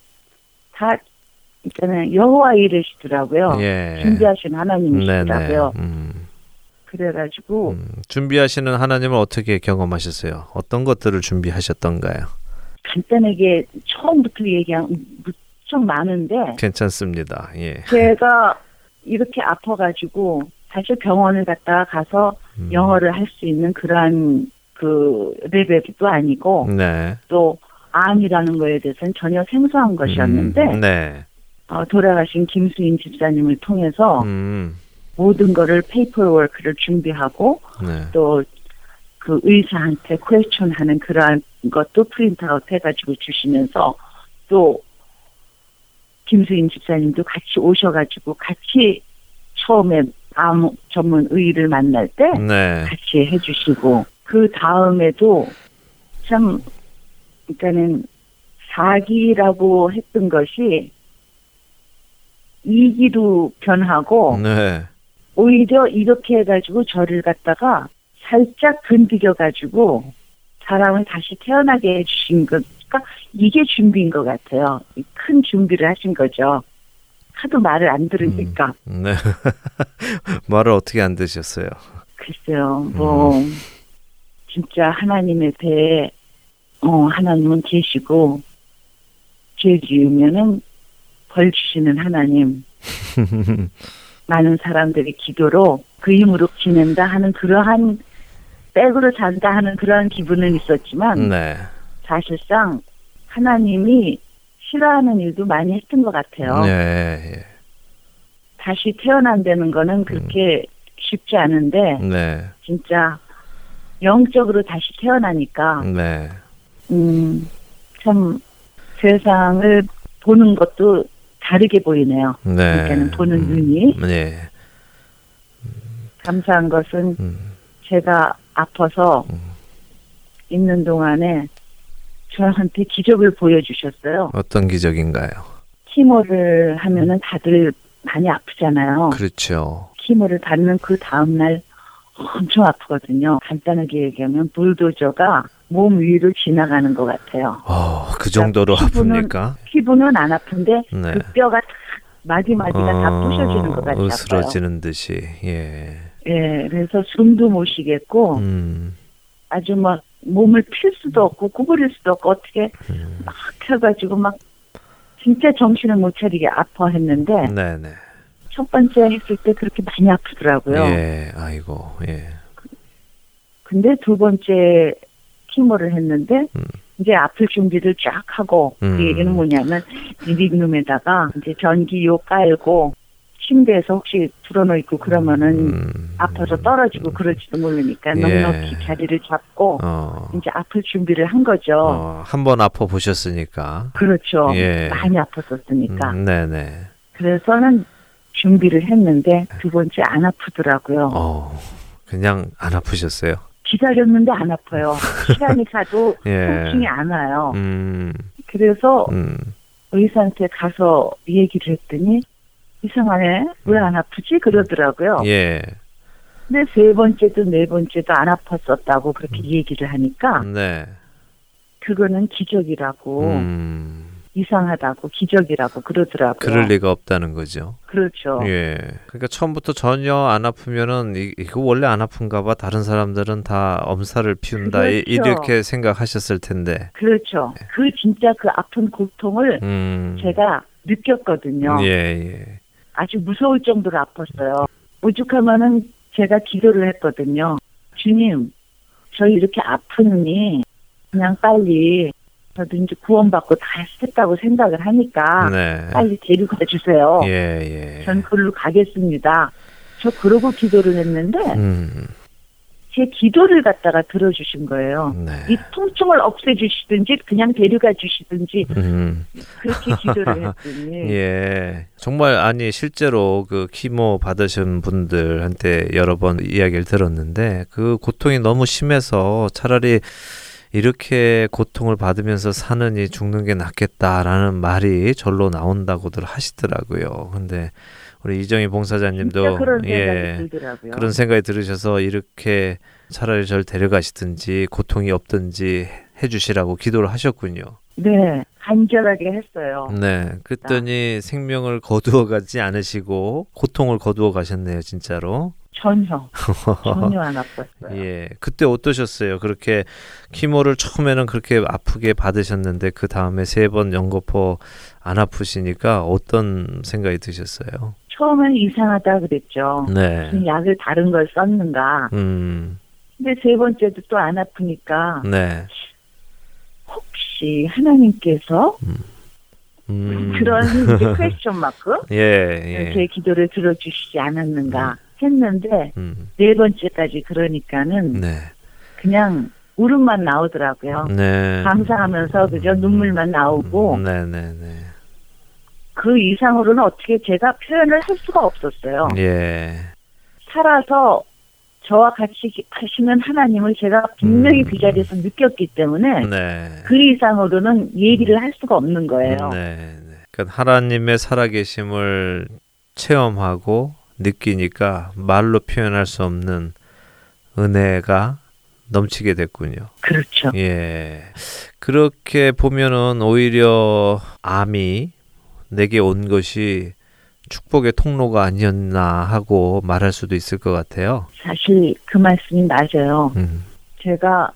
다 일단은 여호와 이르시더라고요. 예. 준비하신. 하나님이시더라고요. 음, 그래가지고 음, 준비하시는 하나님을 어떻게 경험하셨어요? 어떤 것들을 준비하셨던가요? 간단하게 처음부터 얘기하면 무척 많은데 괜찮습니다. 예. 제가 이렇게 아파가지고 사실 병원을 갔다가 가서 음, 영어를 할 수 있는 그러한 그 레벨도 아니고 네. 또 암이라는 거에 대해서는 전혀 생소한 것이었는데 음, 네. 어, 돌아가신 김수인 집사님을 통해서 음, 모든 거를 paperwork를 준비하고 네. 또 그 의사한테 question 하는 그러한 것도 프린트아웃 해가지고 주시면서 또 김수인 집사님도 같이 오셔가지고 같이 처음에 암 전문 의를 만날 때 네. 같이 해주시고 그 다음에도 참 그러니까는 사기라고 했던 것이 이기로 변하고 네. 오히려 이렇게 해가지고 저를 갖다가 살짝 건드려가지고 사람을 다시 태어나게 해주신 것, 그러니까 이게 준비인 것 같아요. 큰 준비를 하신 거죠. 하도 말을 안 들으니까. 네. 말을 어떻게 안 드셨어요? 글쎄요, 뭐, 진짜 하나님의 배에, 어, 하나님은 계시고, 죄 지으면은 벌 주시는 하나님, 많은 사람들의 기도로 그 힘으로 지낸다 하는 그러한 백으로 잔다 하는 그러한 기분은 있었지만, 네. 사실상 하나님이 싫어하는 일도 많이 했던 것 같아요. 네. 다시 태어난다는 거는 그렇게 쉽지 않은데, 네. 진짜 영적으로 다시 태어나니까 네. 음, 참 세상을 보는 것도 다르게 보이네요. 네. 그러니까는 보는 음, 눈이 네. 감사한 것은 음. 제가 아파서 음. 있는 동안에 저한테 기적을 보여주셨어요. 어떤 기적인가요? 키모를 하면은 다들 많이 아프잖아요. 그렇죠. 키모를 받는 그 다음날 엄청 아프거든요. 간단하게 얘기하면 불도저가 몸 위로 지나가는 것 같아요. 어, 그 정도로 피부는- 아픕니까? 피부는 안 아픈데 네. 그 뼈가 다 마디마디가 다 부셔지는 것 같이 아파요. 으스러지는 듯이. 예. 예, 그래서 숨도 못 쉬겠고 음. 아주 막 몸을 필 수도 없고 구부릴 수도 없고 어떻게 음. 막 해가지고 막 진짜 정신을 못 차리게 아파했는데 네, 네. 첫 번째 했을 때 그렇게 많이 아프더라고요. 예. 아이고. 예. 근데 두 번째 키모를 했는데 음. 이제 아플 준비를 쫙 하고 음. 그 얘기는 뭐냐면 리빙룸에다가 이제 전기요 깔고 침대에서 혹시 불어넣고 그러면은 음. 아파서 떨어지고 그럴지도 모르니까 예. 넉넉히 자리를 잡고 어. 이제 아플 준비를 한 거죠. 어, 한번 아파 보셨으니까. 그렇죠. 예. 많이 아팠었으니까. 음, 네, 네. 그래서는 준비를 했는데 두 번째 안 아프더라고요. 어. 그냥 안 아프셨어요. 기다렸는데 안 아파요. 시간이 가도 예. 통증이 안 와요. 음. 그래서 음. 의사한테 가서 얘기를 했더니 이상하네 왜 안 아프지 그러더라고요. 예. 근데 세 번째도 네 번째도 안 아팠었다고 그렇게 얘기를 하니까 네. 그거는 기적이라고 음. 이상하다고 기적이라고 그러더라고요. 그럴 리가 없다는 거죠. 그렇죠. 예. 그러니까 처음부터 전혀 안 아프면은 이, 이거 원래 안 아픈가 봐. 다른 사람들은 다 엄살을 피운다. 이- 그렇죠. 이렇게 생각하셨을 텐데. 그렇죠. 그 진짜 그 아픈 고통을 음. 제가 느꼈거든요. 예, 예. 아주 무서울 정도로 아팠어요. 오죽하면은 제가 기도를 했거든요. 주님, 저희 이렇게 아프니 그냥 빨리 저도 이제 구원받고 다 했다고 생각을 하니까 네. 빨리 데리고 가주세요. 예, 예. 전 그걸로 가겠습니다. 저 그러고 기도를 했는데 음. 제 기도를 갖다가 들어주신 거예요. 네. 이 통증을 없애주시든지 그냥 데려가 주시든지 음. 그렇게 기도를 했더니 예. 정말 아니 실제로 그 키모 받으신 분들한테 여러 번 이야기를 들었는데 그 고통이 너무 심해서 차라리 이렇게 고통을 받으면서 사느니 죽는 게 낫겠다라는 말이 절로 나온다고들 하시더라고요. 근데 우리 이정희 봉사자님도 그런 예. 그런 생각이 들으셔서 이렇게 차라리 절 데려가시든지 고통이 없든지 해주시라고 기도를 하셨군요. 네, 간절하게 했어요. 네, 그랬더니 생명을 거두어 가지 않으시고 고통을 거두어 가셨네요, 진짜로. 전혀 전혀 안 아팠어요. 예, 그때 어떠셨어요? 그렇게 키모를 처음에는 그렇게 아프게 받으셨는데 그 다음에 세 번 연거포 안 아프시니까 어떤 생각이 드셨어요? 처음엔 이상하다 그랬죠. 네, 약을 다른 걸 썼는가. 음, 근데 세 번째도 또 안 아프니까 네, 혹시 하나님께서 음, 그런 이제 퀘스천 마크 예, 제 예, 기도를 들어주시지 않았는가 했는데 음. 네 번째까지 그러니까는 네. 그냥 울음만 나오더라고요. 네. 감사하면서 그저 눈물만 나오고 네, 네, 네. 그 이상으로는 어떻게 제가 표현을 할 수가 없었어요. 예. 살아서 저와 같이 하시는 하나님을 제가 분명히 음. 그 자리에서 느꼈기 때문에 네. 그 이상으로는 얘기를 할 수가 없는 거예요. 네, 네. 그러니까 하나님의 살아계심을 체험하고 느끼니까 말로 표현할 수 없는 은혜가 넘치게 됐군요. 그렇죠. 예. 그렇게 보면은 오히려 암이 내게 온 것이 축복의 통로가 아니었나 하고 말할 수도 있을 것 같아요. 사실 그 말씀이 맞아요. 음. 제가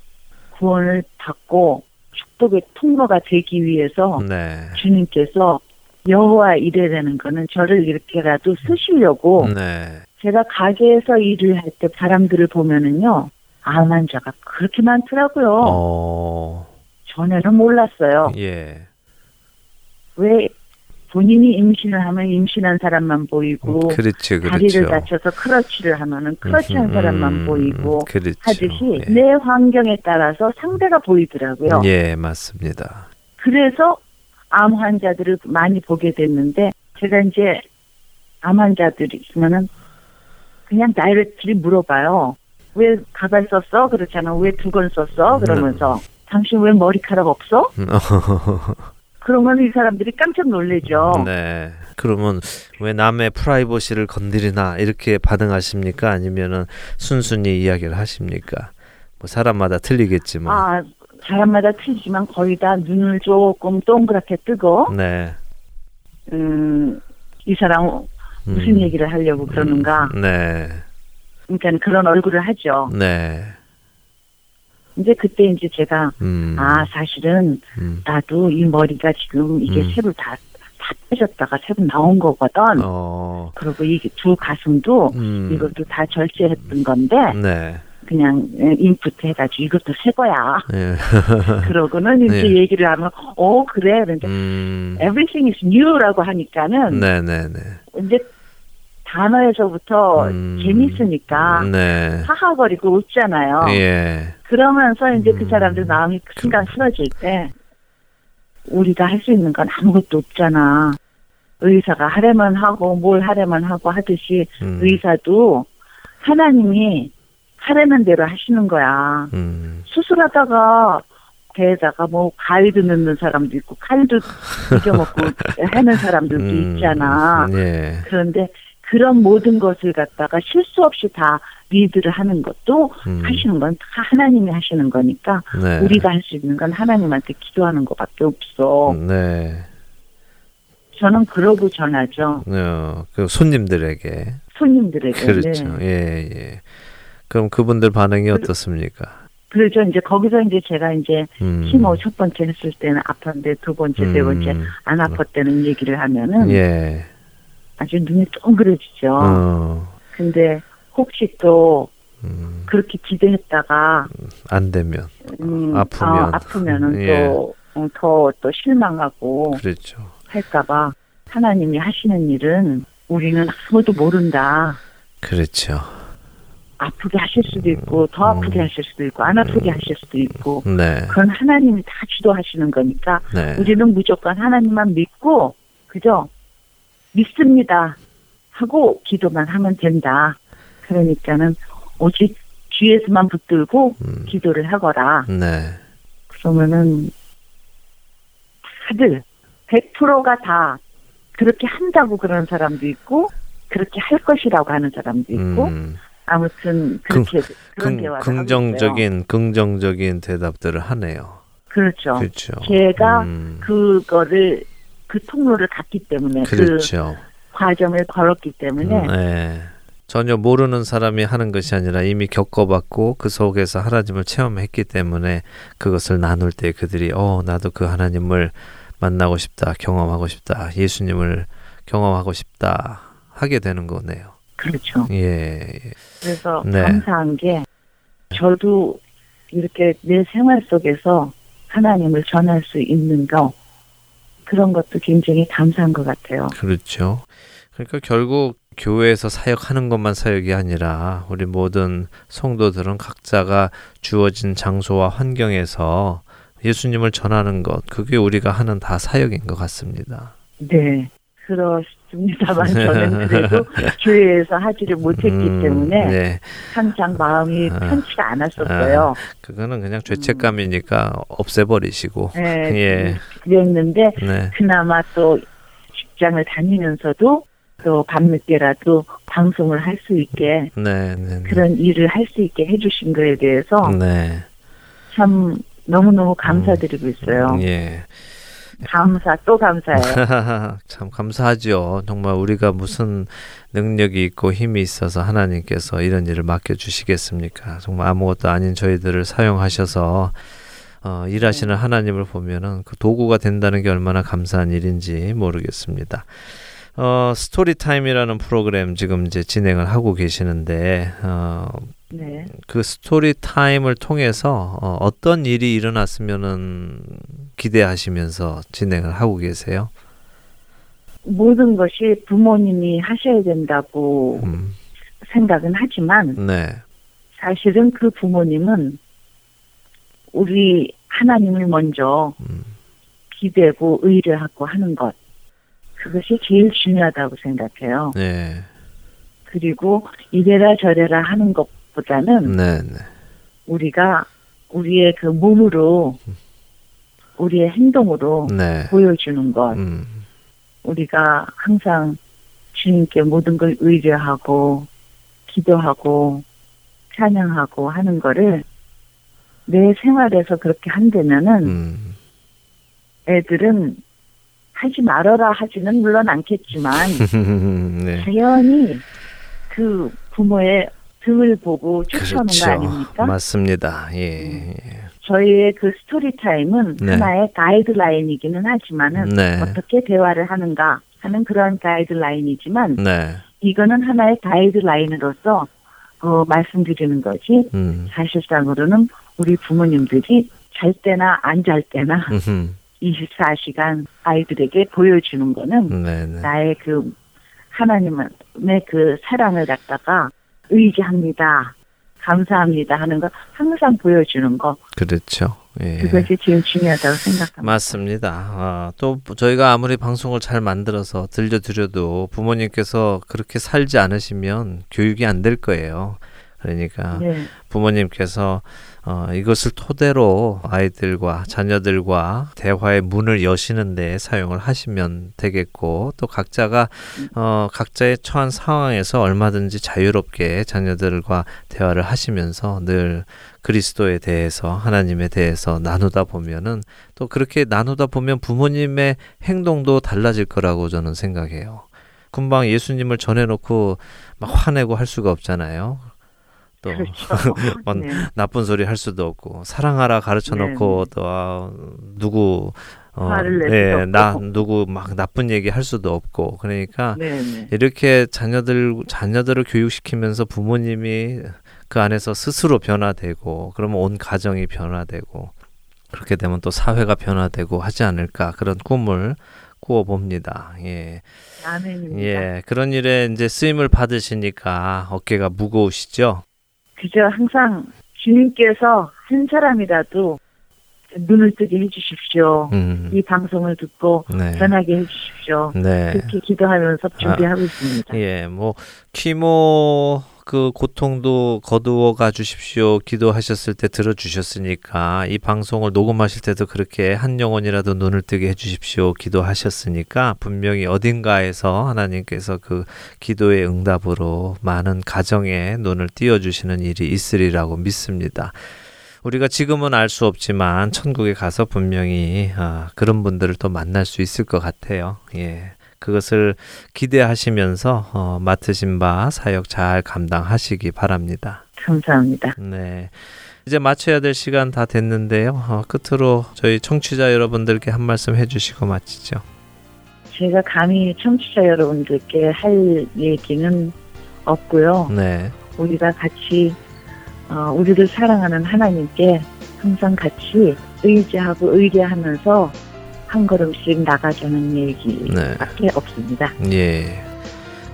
구원을 받고 축복의 통로가 되기 위해서 네. 주님께서 여호와 이래라는 거는 저를 이렇게라도 쓰시려고 네. 제가 가게에서 일을 할 때 사람들을 보면은요 암 환자가 그렇게 많더라고요. 어. 전에는 몰랐어요. 예. 왜 본인이 임신을 하면 임신한 사람만 보이고 그렇지, 그렇죠. 다리를 다쳐서 크러치를 하면은 크러치한 음, 사람만 음, 보이고 그렇죠. 하듯이 예. 내 환경에 따라서 상대가 보이더라고요. 예, 맞습니다. 그래서 암 환자들을 많이 보게 됐는데 제가 이제 암 환자들이 있으면은 그냥 directly 물어봐요. 왜 가발 썼어? 그렇잖아. 왜 두건 썼어? 그러면서 당신 왜 머리카락 없어? 그러면 이 사람들이 깜짝 놀래죠. 네. 그러면 왜 남의 프라이버시를 건드리나 이렇게 반응하십니까? 아니면은 순순히 이야기를 하십니까? 뭐 사람마다 틀리겠지만. 아, 사람마다 틀리지만 거의 다 눈을 조금 동그랗게 뜨고, 네. 음, 이 사람 무슨 음. 얘기를 하려고 그러는가. 네. 그러니까 그런 얼굴을 하죠. 네. 이제 그때 이제 제가, 음. 아, 사실은 음. 나도 이 머리가 지금 이게 음. 새로 다, 다 빼졌다가 새로 나온 거거든. 어. 그리고 이게 두 가슴도 음. 이것도 다 절제했던 건데, 네. 그냥 인풋 해가지고 이것도 새 거야. 예. 그러고는 이제 네. 얘기를 하면, 어, 그래. 그러니까 음. everything is new라고 하니까는 네, 네, 네. 이제 단어에서부터 음. 재밌으니까 네. 하하거리고 웃잖아요. 예. 그러면서 이제 그 음. 사람들 마음이 순간 쓰러질 때 우리가 할 수 있는 건 아무것도 없잖아. 의사가 하려면 하고 뭘 하려면 하고 하듯이 음. 의사도 하나님이 하려는 대로 하시는 거야. 음. 수술하다가 배에다가 뭐 가위도 넣는 사람도 있고 칼도 잊어먹고 하는 사람들도 음. 있잖아. 예. 그런데 그런 모든 것을 갖다가 실수 없이 다 리드를 하는 것도 음. 하시는 건 다 하나님이 하시는 거니까 네. 우리가 할 수 있는 건 하나님한테 기도하는 것밖에 없어. 네. 저는 그러고 전하죠. 어, 그 손님들에게 손님들에게. 그렇죠. 네. 예, 예. 그럼 그분들 반응이 어떻습니까? 그래서 이제 거기서 이제 제가 이제 음. 키모 첫 번째 했을 때는 아팠는데 두 번째, 세 번째 음. 안 아팠다는 얘기를 하면은 예. 아주 눈이 동그래지죠. 어. 근데 혹시 또 음. 그렇게 기대했다가 안 되면 음, 아프면. 어, 아프면은 예. 또더또 실망하고 그렇죠. 할까봐 하나님이 하시는 일은 우리는 아무도 모른다. 그렇죠. 아프게 하실 수도 있고 더 아프게 음. 하실 수도 있고 안 아프게 하실 수도 있고 네. 그건 하나님이 다 주도하시는 거니까 네. 우리는 무조건 하나님만 믿고 그죠 믿습니다 하고 기도만 하면 된다. 그러니까는 오직 귀에서만 붙들고 음. 기도를 하거라. 네. 그러면은 다들 100%가 다 그렇게 한다고 그러는 사람도 있고 그렇게 할 것이라고 하는 사람도 있고 음. 아무튼 그렇게 그런 긍, 대화를 하고 있어요. 긍정적인 긍정적인 대답들을 하네요. 그렇죠. 그렇죠. 제가 음. 그거를 그 통로를 갔기 때문에 그 그렇죠. 과정을 걸었기 때문에 네. 전혀 모르는 사람이 하는 것이 아니라 이미 겪어봤고 그 속에서 하나님을 체험했기 때문에 그것을 나눌 때 그들이 어 나도 그 하나님을 만나고 싶다 경험하고 싶다 예수님을 경험하고 싶다 하게 되는 거네요. 그렇죠. 예. 예. 그래서 네. 감사한 게 저도 이렇게 내 생활 속에서 하나님을 전할 수 있는 거 그런 것도 굉장히 감사한 것 같아요. 그렇죠. 그러니까 결국 교회에서 사역하는 것만 사역이 아니라 우리 모든 성도들은 각자가 주어진 장소와 환경에서 예수님을 전하는 것, 그게 우리가 하는 다 사역인 것 같습니다. 네, 그 렇습니다만 저는 그래도 교회에서 하지를 못했기 음, 때문에 네. 한창 마음이 아, 편치가 않았었어요. 아, 그거는 그냥 죄책감이니까 음. 없애버리시고. 네, 예. 그랬는데 네. 그나마 또 직장을 다니면서도 또 밤늦게라도 방송을 할 수 있게 네, 네, 네, 그런 일을 할 수 있게 해주신 거에 대해서 네. 참 너무너무 감사드리고 있어요. 음, 예. 감사 또 감사해요. 참 감사하죠. 정말 우리가 무슨 능력이 있고 힘이 있어서 하나님께서 이런 일을 맡겨 주시겠습니까? 정말 아무것도 아닌 저희들을 사용하셔서 어, 일하시는 하나님을 보면은 그 도구가 된다는 게 얼마나 감사한 일인지 모르겠습니다. 어, 스토리 타임이라는 프로그램 지금 이제 진행을 하고 계시는데 어, 네. 그 스토리 타임을 통해서 어, 어떤 일이 일어났으면은 기대하시면서 진행을 하고 계세요? 모든 것이 부모님이 하셔야 된다고 음. 생각은 하지만 네. 사실은 그 부모님은 우리 하나님을 먼저 음. 기대고 의뢰하고 하는 것 그것이 제일 중요하다고 생각해요. 네. 그리고 이래라 저래라 하는 것보다는 네, 네. 우리가 우리의 그 몸으로 우리의 행동으로 네. 보여주는 것 음. 우리가 항상 주님께 모든 걸 의뢰하고 기도하고 찬양하고 하는 거를 내 생활에서 그렇게 한다면은 음. 애들은 하지 말아라 하지는 물론 않겠지만 네. 자연히 그 부모의 등을 보고 쫓아오는 그렇죠. 거 아닙니까? 맞습니다. 예. 음. 저희의 그 스토리 타임은 네. 하나의 가이드라인이기는 하지만은 네. 어떻게 대화를 하는가 하는 그런 가이드라인이지만 네. 이거는 하나의 가이드라인으로서 어, 말씀드리는 거지 음. 사실상으로는 우리 부모님들이 잘 때나 안 잘 때나 24시간 아이들에게 보여주는 거는 네네. 네. 나의 그 하나님의 그 사랑을 갖다가 의지합니다. 감사합니다 하는 거 항상 보여주는 거. 그렇죠. 예. 그것이 제일 중요하다고 생각합니다. 맞습니다. 아, 또 저희가 아무리 방송을 잘 만들어서 들려드려도 부모님께서 그렇게 살지 않으시면 교육이 안 될 거예요. 그러니까 네. 부모님께서 어, 이것을 토대로 아이들과 자녀들과 대화의 문을 여시는데 사용을 하시면 되겠고 또 각자가 어, 각자의 처한 상황에서 얼마든지 자유롭게 자녀들과 대화를 하시면서 늘 그리스도에 대해서 하나님에 대해서 나누다 보면은 또 그렇게 나누다 보면 부모님의 행동도 달라질 거라고 저는 생각해요. 금방 예수님을 전해놓고 막 화내고 할 수가 없잖아요. 또 그렇죠. 네. 나쁜 소리 할 수도 없고 사랑하라 가르쳐 놓고 네. 또 아, 누구 어, 네, 나 누구 막 나쁜 얘기 할 수도 없고 그러니까 네네. 네. 이렇게 자녀들 자녀들을 교육시키면서 부모님이 그 안에서 스스로 변화되고 그러면 온 가정이 변화되고 그렇게 되면 또 사회가 변화되고 하지 않을까 그런 꿈을 꾸어 봅니다. 예. 아멘입니다. 예, 그런 일에 이제 쓰임을 받으시니까 어깨가 무거우시죠? 그저 항상 주님께서 한 사람이라도 눈을 뜨게 해주십시오. 음. 이 방송을 듣고 네. 전하게 해주십시오. 네. 그렇게 기도하면서 준비하고 아, 있습니다. 예, 뭐 키모 그 고통도 거두어 가 주십시오. 기도하셨을 때 들어 주셨으니까 이 방송을 녹음하실 때도 그렇게 한 영혼이라도 눈을 뜨게 해 주십시오. 기도하셨으니까 분명히 어딘가에서 하나님께서 그 기도의 응답으로 많은 가정에 눈을 띄워 주시는 일이 있으리라고 믿습니다. 우리가 지금은 알 수 없지만 천국에 가서 분명히 아, 그런 분들을 또 만날 수 있을 것 같아요. 예. 그것을 기대하시면서 어, 맡으신 바 사역 잘 감당하시기 바랍니다. 감사합니다. 네. 이제 마쳐야 될 시간 다 됐는데요. 어, 끝으로 저희 청취자 여러분들께 한 말씀 해주시고 마치죠. 제가 감히 청취자 여러분들께 할 얘기는 없고요. 네. 우리가 같이 어, 우리를 사랑하는 하나님께 항상 같이 의지하고 의뢰하면서 한 걸음씩 나가자는 얘기밖에 네. 없습니다. 예.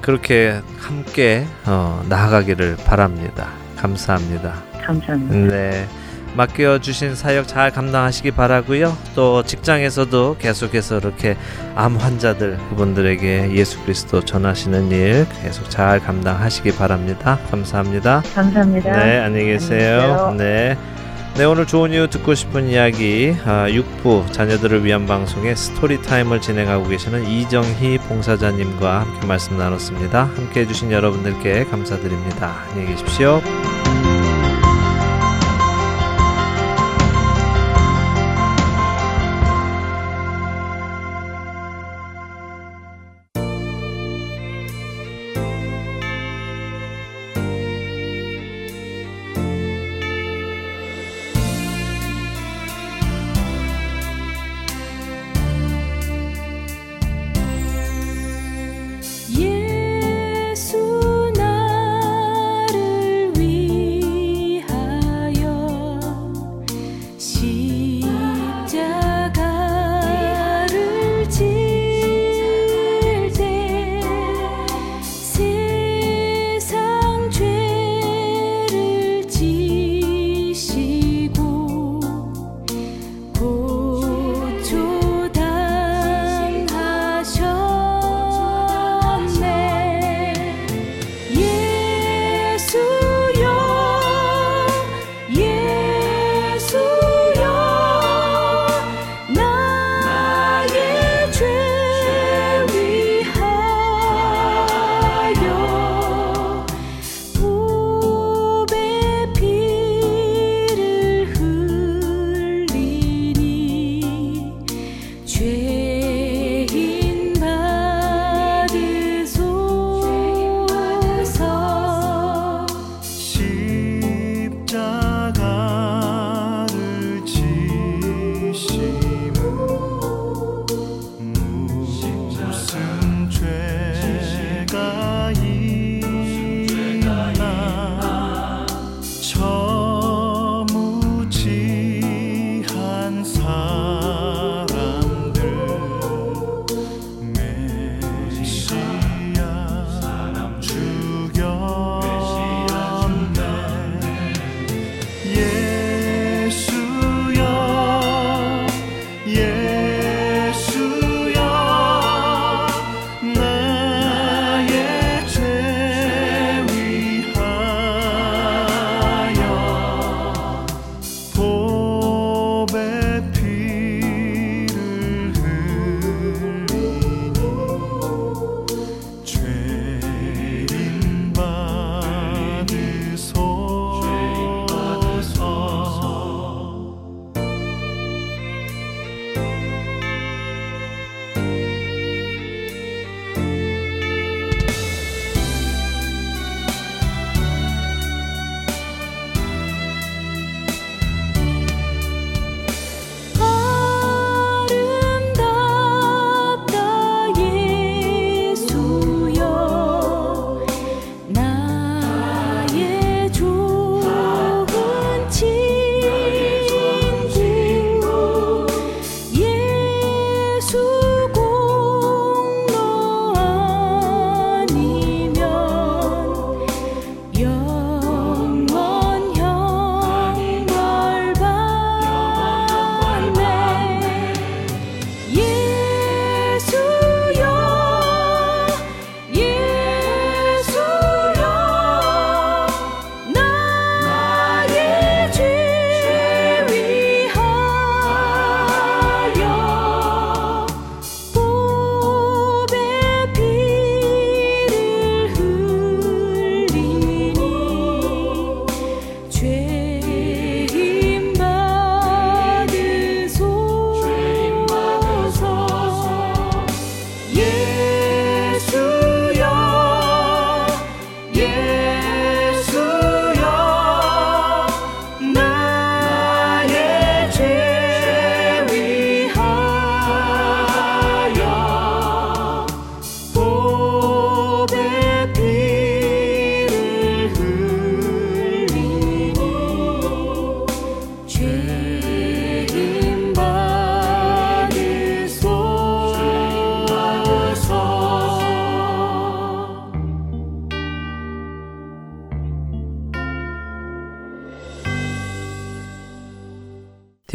그 그렇게 함께 어, 나아가기를 바랍니다. 감사합니다. 감사합니다. 네. 맡겨 주신 사역 잘 감당하시기 바라고요. 또 직장에서도 계속해서 이렇게 암 환자들 그분들에게 예수 그리스도 전하시는 일 계속 잘 감당하시기 바랍니다. 감사합니다. 감사합니다. 네, 안녕히 계세요. 안녕히 계세요. 네. 네, 오늘 좋은 이웃 듣고 싶은 이야기 아, 6부 자녀들을 위한 방송의 스토리 타임을 진행하고 계시는 이정희 봉사자님과 함께 말씀 나눴습니다. 함께 해주신 여러분들께 감사드립니다. 안녕히 계십시오.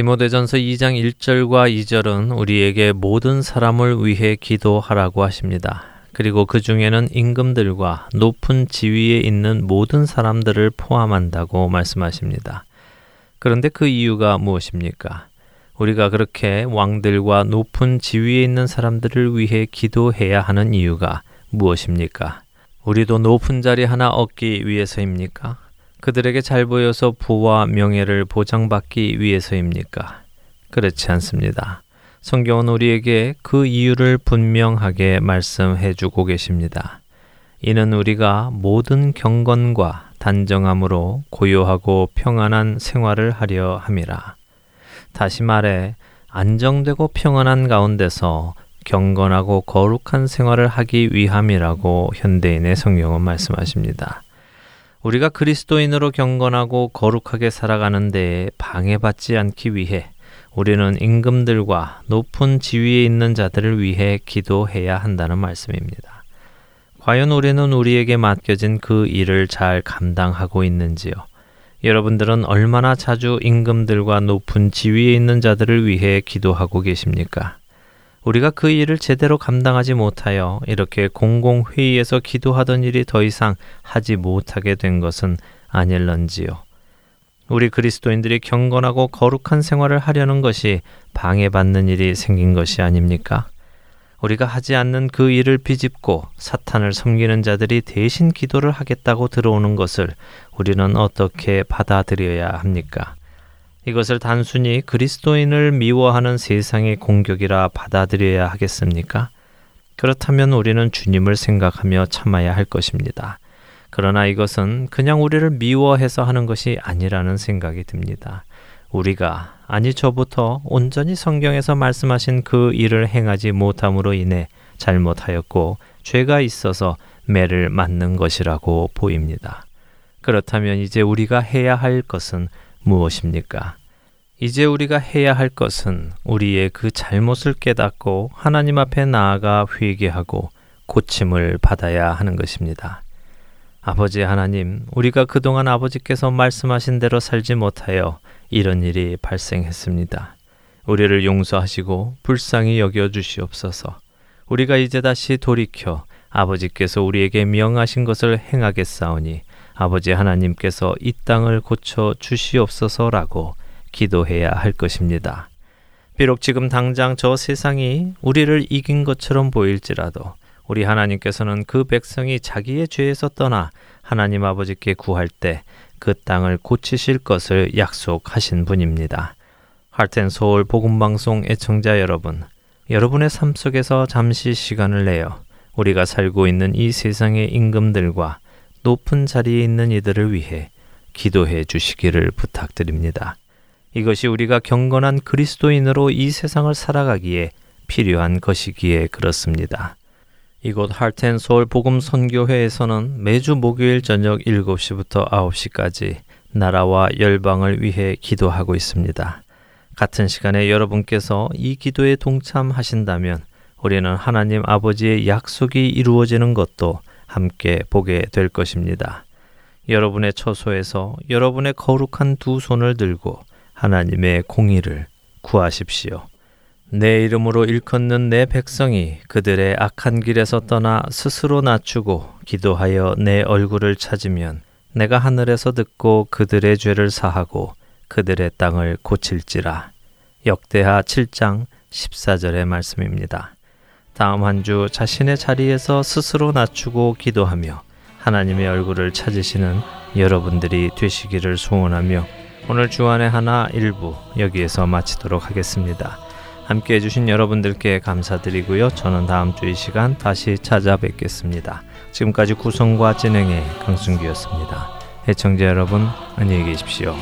디모데전서 2장 1절과 2절은 우리에게 모든 사람을 위해 기도하라고 하십니다. 그리고 그 중에는 임금들과 높은 지위에 있는 모든 사람들을 포함한다고 말씀하십니다. 그런데 그 이유가 무엇입니까? 우리가 그렇게 왕들과 높은 지위에 있는 사람들을 위해 기도해야 하는 이유가 무엇입니까? 우리도 높은 자리 하나 얻기 위해서입니까? 그들에게 잘 보여서 부와 명예를 보장받기 위해서입니까? 그렇지 않습니다. 성경은 우리에게 그 이유를 분명하게 말씀해 주고 계십니다. 이는 우리가 모든 경건과 단정함으로 고요하고 평안한 생활을 하려 함이라. 다시 말해, 안정되고 평안한 가운데서 경건하고 거룩한 생활을 하기 위함이라고 현대인의 성경은 말씀하십니다. 우리가 그리스도인으로 경건하고 거룩하게 살아가는 데에 방해받지 않기 위해 우리는 임금들과 높은 지위에 있는 자들을 위해 기도해야 한다는 말씀입니다. 과연 우리는 우리에게 맡겨진 그 일을 잘 감당하고 있는지요? 여러분들은 얼마나 자주 임금들과 높은 지위에 있는 자들을 위해 기도하고 계십니까? 우리가 그 일을 제대로 감당하지 못하여 이렇게 공공회의에서 기도하던 일이 더 이상 하지 못하게 된 것은 아닐런지요. 우리 그리스도인들이 경건하고 거룩한 생활을 하려는 것이 방해받는 일이 생긴 것이 아닙니까? 우리가 하지 않는 그 일을 비집고 사탄을 섬기는 자들이 대신 기도를 하겠다고 들어오는 것을 우리는 어떻게 받아들여야 합니까? 이것을 단순히 그리스도인을 미워하는 세상의 공격이라 받아들여야 하겠습니까? 그렇다면 우리는 주님을 생각하며 참아야 할 것입니다. 그러나 이것은 그냥 우리를 미워해서 하는 것이 아니라는 생각이 듭니다. 우리가 아니 저부터 온전히 성경에서 말씀하신 그 일을 행하지 못함으로 인해 잘못하였고 죄가 있어서 매를 맞는 것이라고 보입니다. 그렇다면 이제 우리가 해야 할 것은 무엇입니까? 이제 우리가 해야 할 것은 우리의 그 잘못을 깨닫고 하나님 앞에 나아가 회개하고 고침을 받아야 하는 것입니다. 아버지 하나님, 우리가 그동안 아버지께서 말씀하신 대로 살지 못하여 이런 일이 발생했습니다. 우리를 용서하시고 불쌍히 여겨 주시옵소서. 우리가 이제 다시 돌이켜 아버지께서 우리에게 명하신 것을 행하겠사오니 아버지 하나님께서 이 땅을 고쳐 주시옵소서라고 기도해야 할 것입니다. 비록 지금 당장 저 세상이 우리를 이긴 것처럼 보일지라도 우리 하나님께서는 그 백성이 자기의 죄에서 떠나 하나님 아버지께 구할 때 그 땅을 고치실 것을 약속하신 분입니다. 할텐 서울 복음 방송 애청자 여러분, 여러분의 삶 속에서 잠시 시간을 내어 우리가 살고 있는 이 세상의 임금들과 높은 자리에 있는 이들을 위해 기도해 주시기를 부탁드립니다. 이것이 우리가 경건한 그리스도인으로 이 세상을 살아가기에 필요한 것이기에 그렇습니다. 이곳 할텐 서울 복음 선교회에서는 매주 목요일 저녁 7시부터 9시까지 나라와 열방을 위해 기도하고 있습니다. 같은 시간에 여러분께서 이 기도에 동참하신다면 우리는 하나님 아버지의 약속이 이루어지는 것도 함께 보게 될 것입니다. 여러분의 처소에서 여러분의 거룩한 두 손을 들고 하나님의 공의를 구하십시오. 내 이름으로 일컫는 내 백성이 그들의 악한 길에서 떠나 스스로 낮추고 기도하여 내 얼굴을 찾으면 내가 하늘에서 듣고 그들의 죄를 사하고 그들의 땅을 고칠지라. 역대하 7장 14절의 말씀입니다. 다음 한 주 자신의 자리에서 스스로 낮추고 기도하며 하나님의 얼굴을 찾으시는 여러분들이 되시기를 소원하며 오늘 주안의 하나 일부 여기에서 마치도록 하겠습니다. 함께 해주신 여러분들께 감사드리고요. 저는 다음 주 이 시간 다시 찾아뵙겠습니다. 지금까지 구성과 진행의 강순기였습니다. 애청자 여러분, 안녕히 계십시오.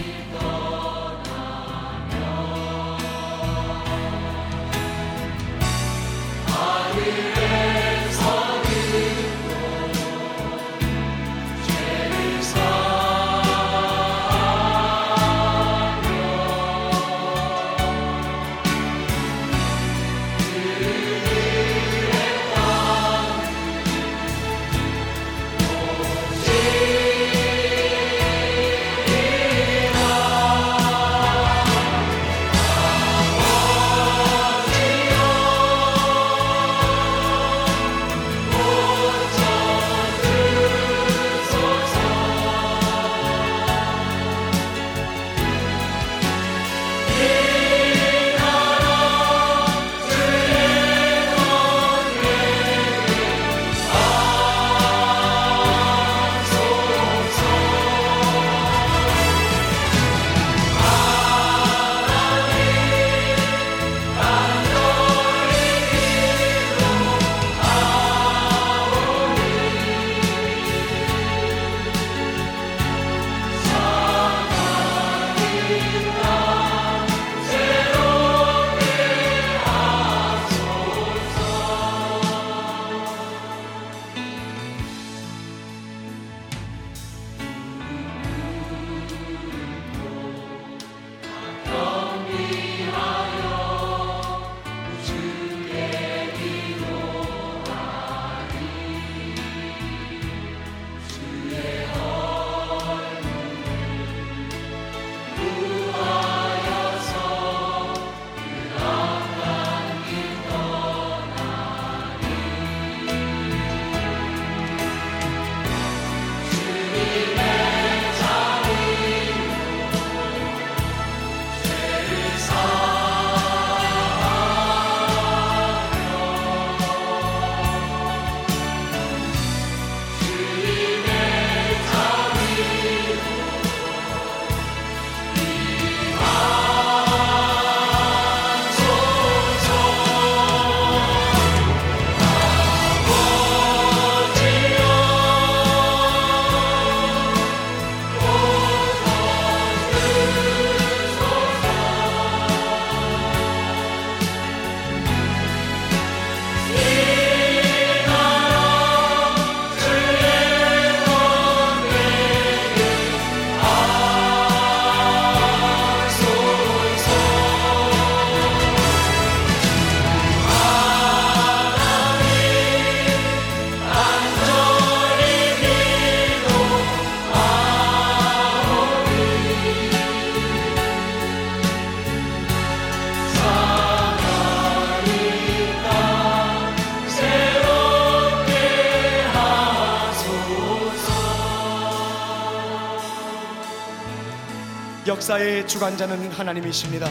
역사의 주관자는 하나님이십니다.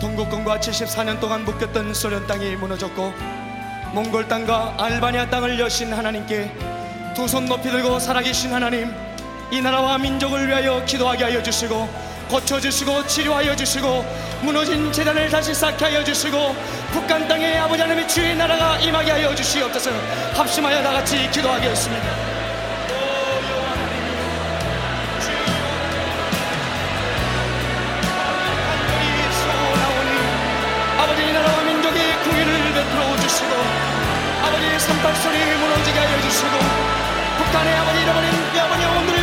동국권과 74년 동안 묶였던 소련 땅이 무너졌고 몽골 땅과 알바니아 땅을 여신 하나님께 두 손 높이 들고 살아계신 하나님 이 나라와 민족을 위하여 기도하게 하여 주시고 고쳐주시고 치료하여 주시고 무너진 재단을 다시 쌓게 하여 주시고 북한 땅에 아버지 하나님의 주의 나라가 임하게 하여 주시옵소서 합심하여 다같이 기도하겠습니다 이 나라와 민족의 궁의를 베풀어 주시고 아버지 산발소리 무너지게 하여 주시고 북한의 아버지 잃어버린 이 아버지 오늘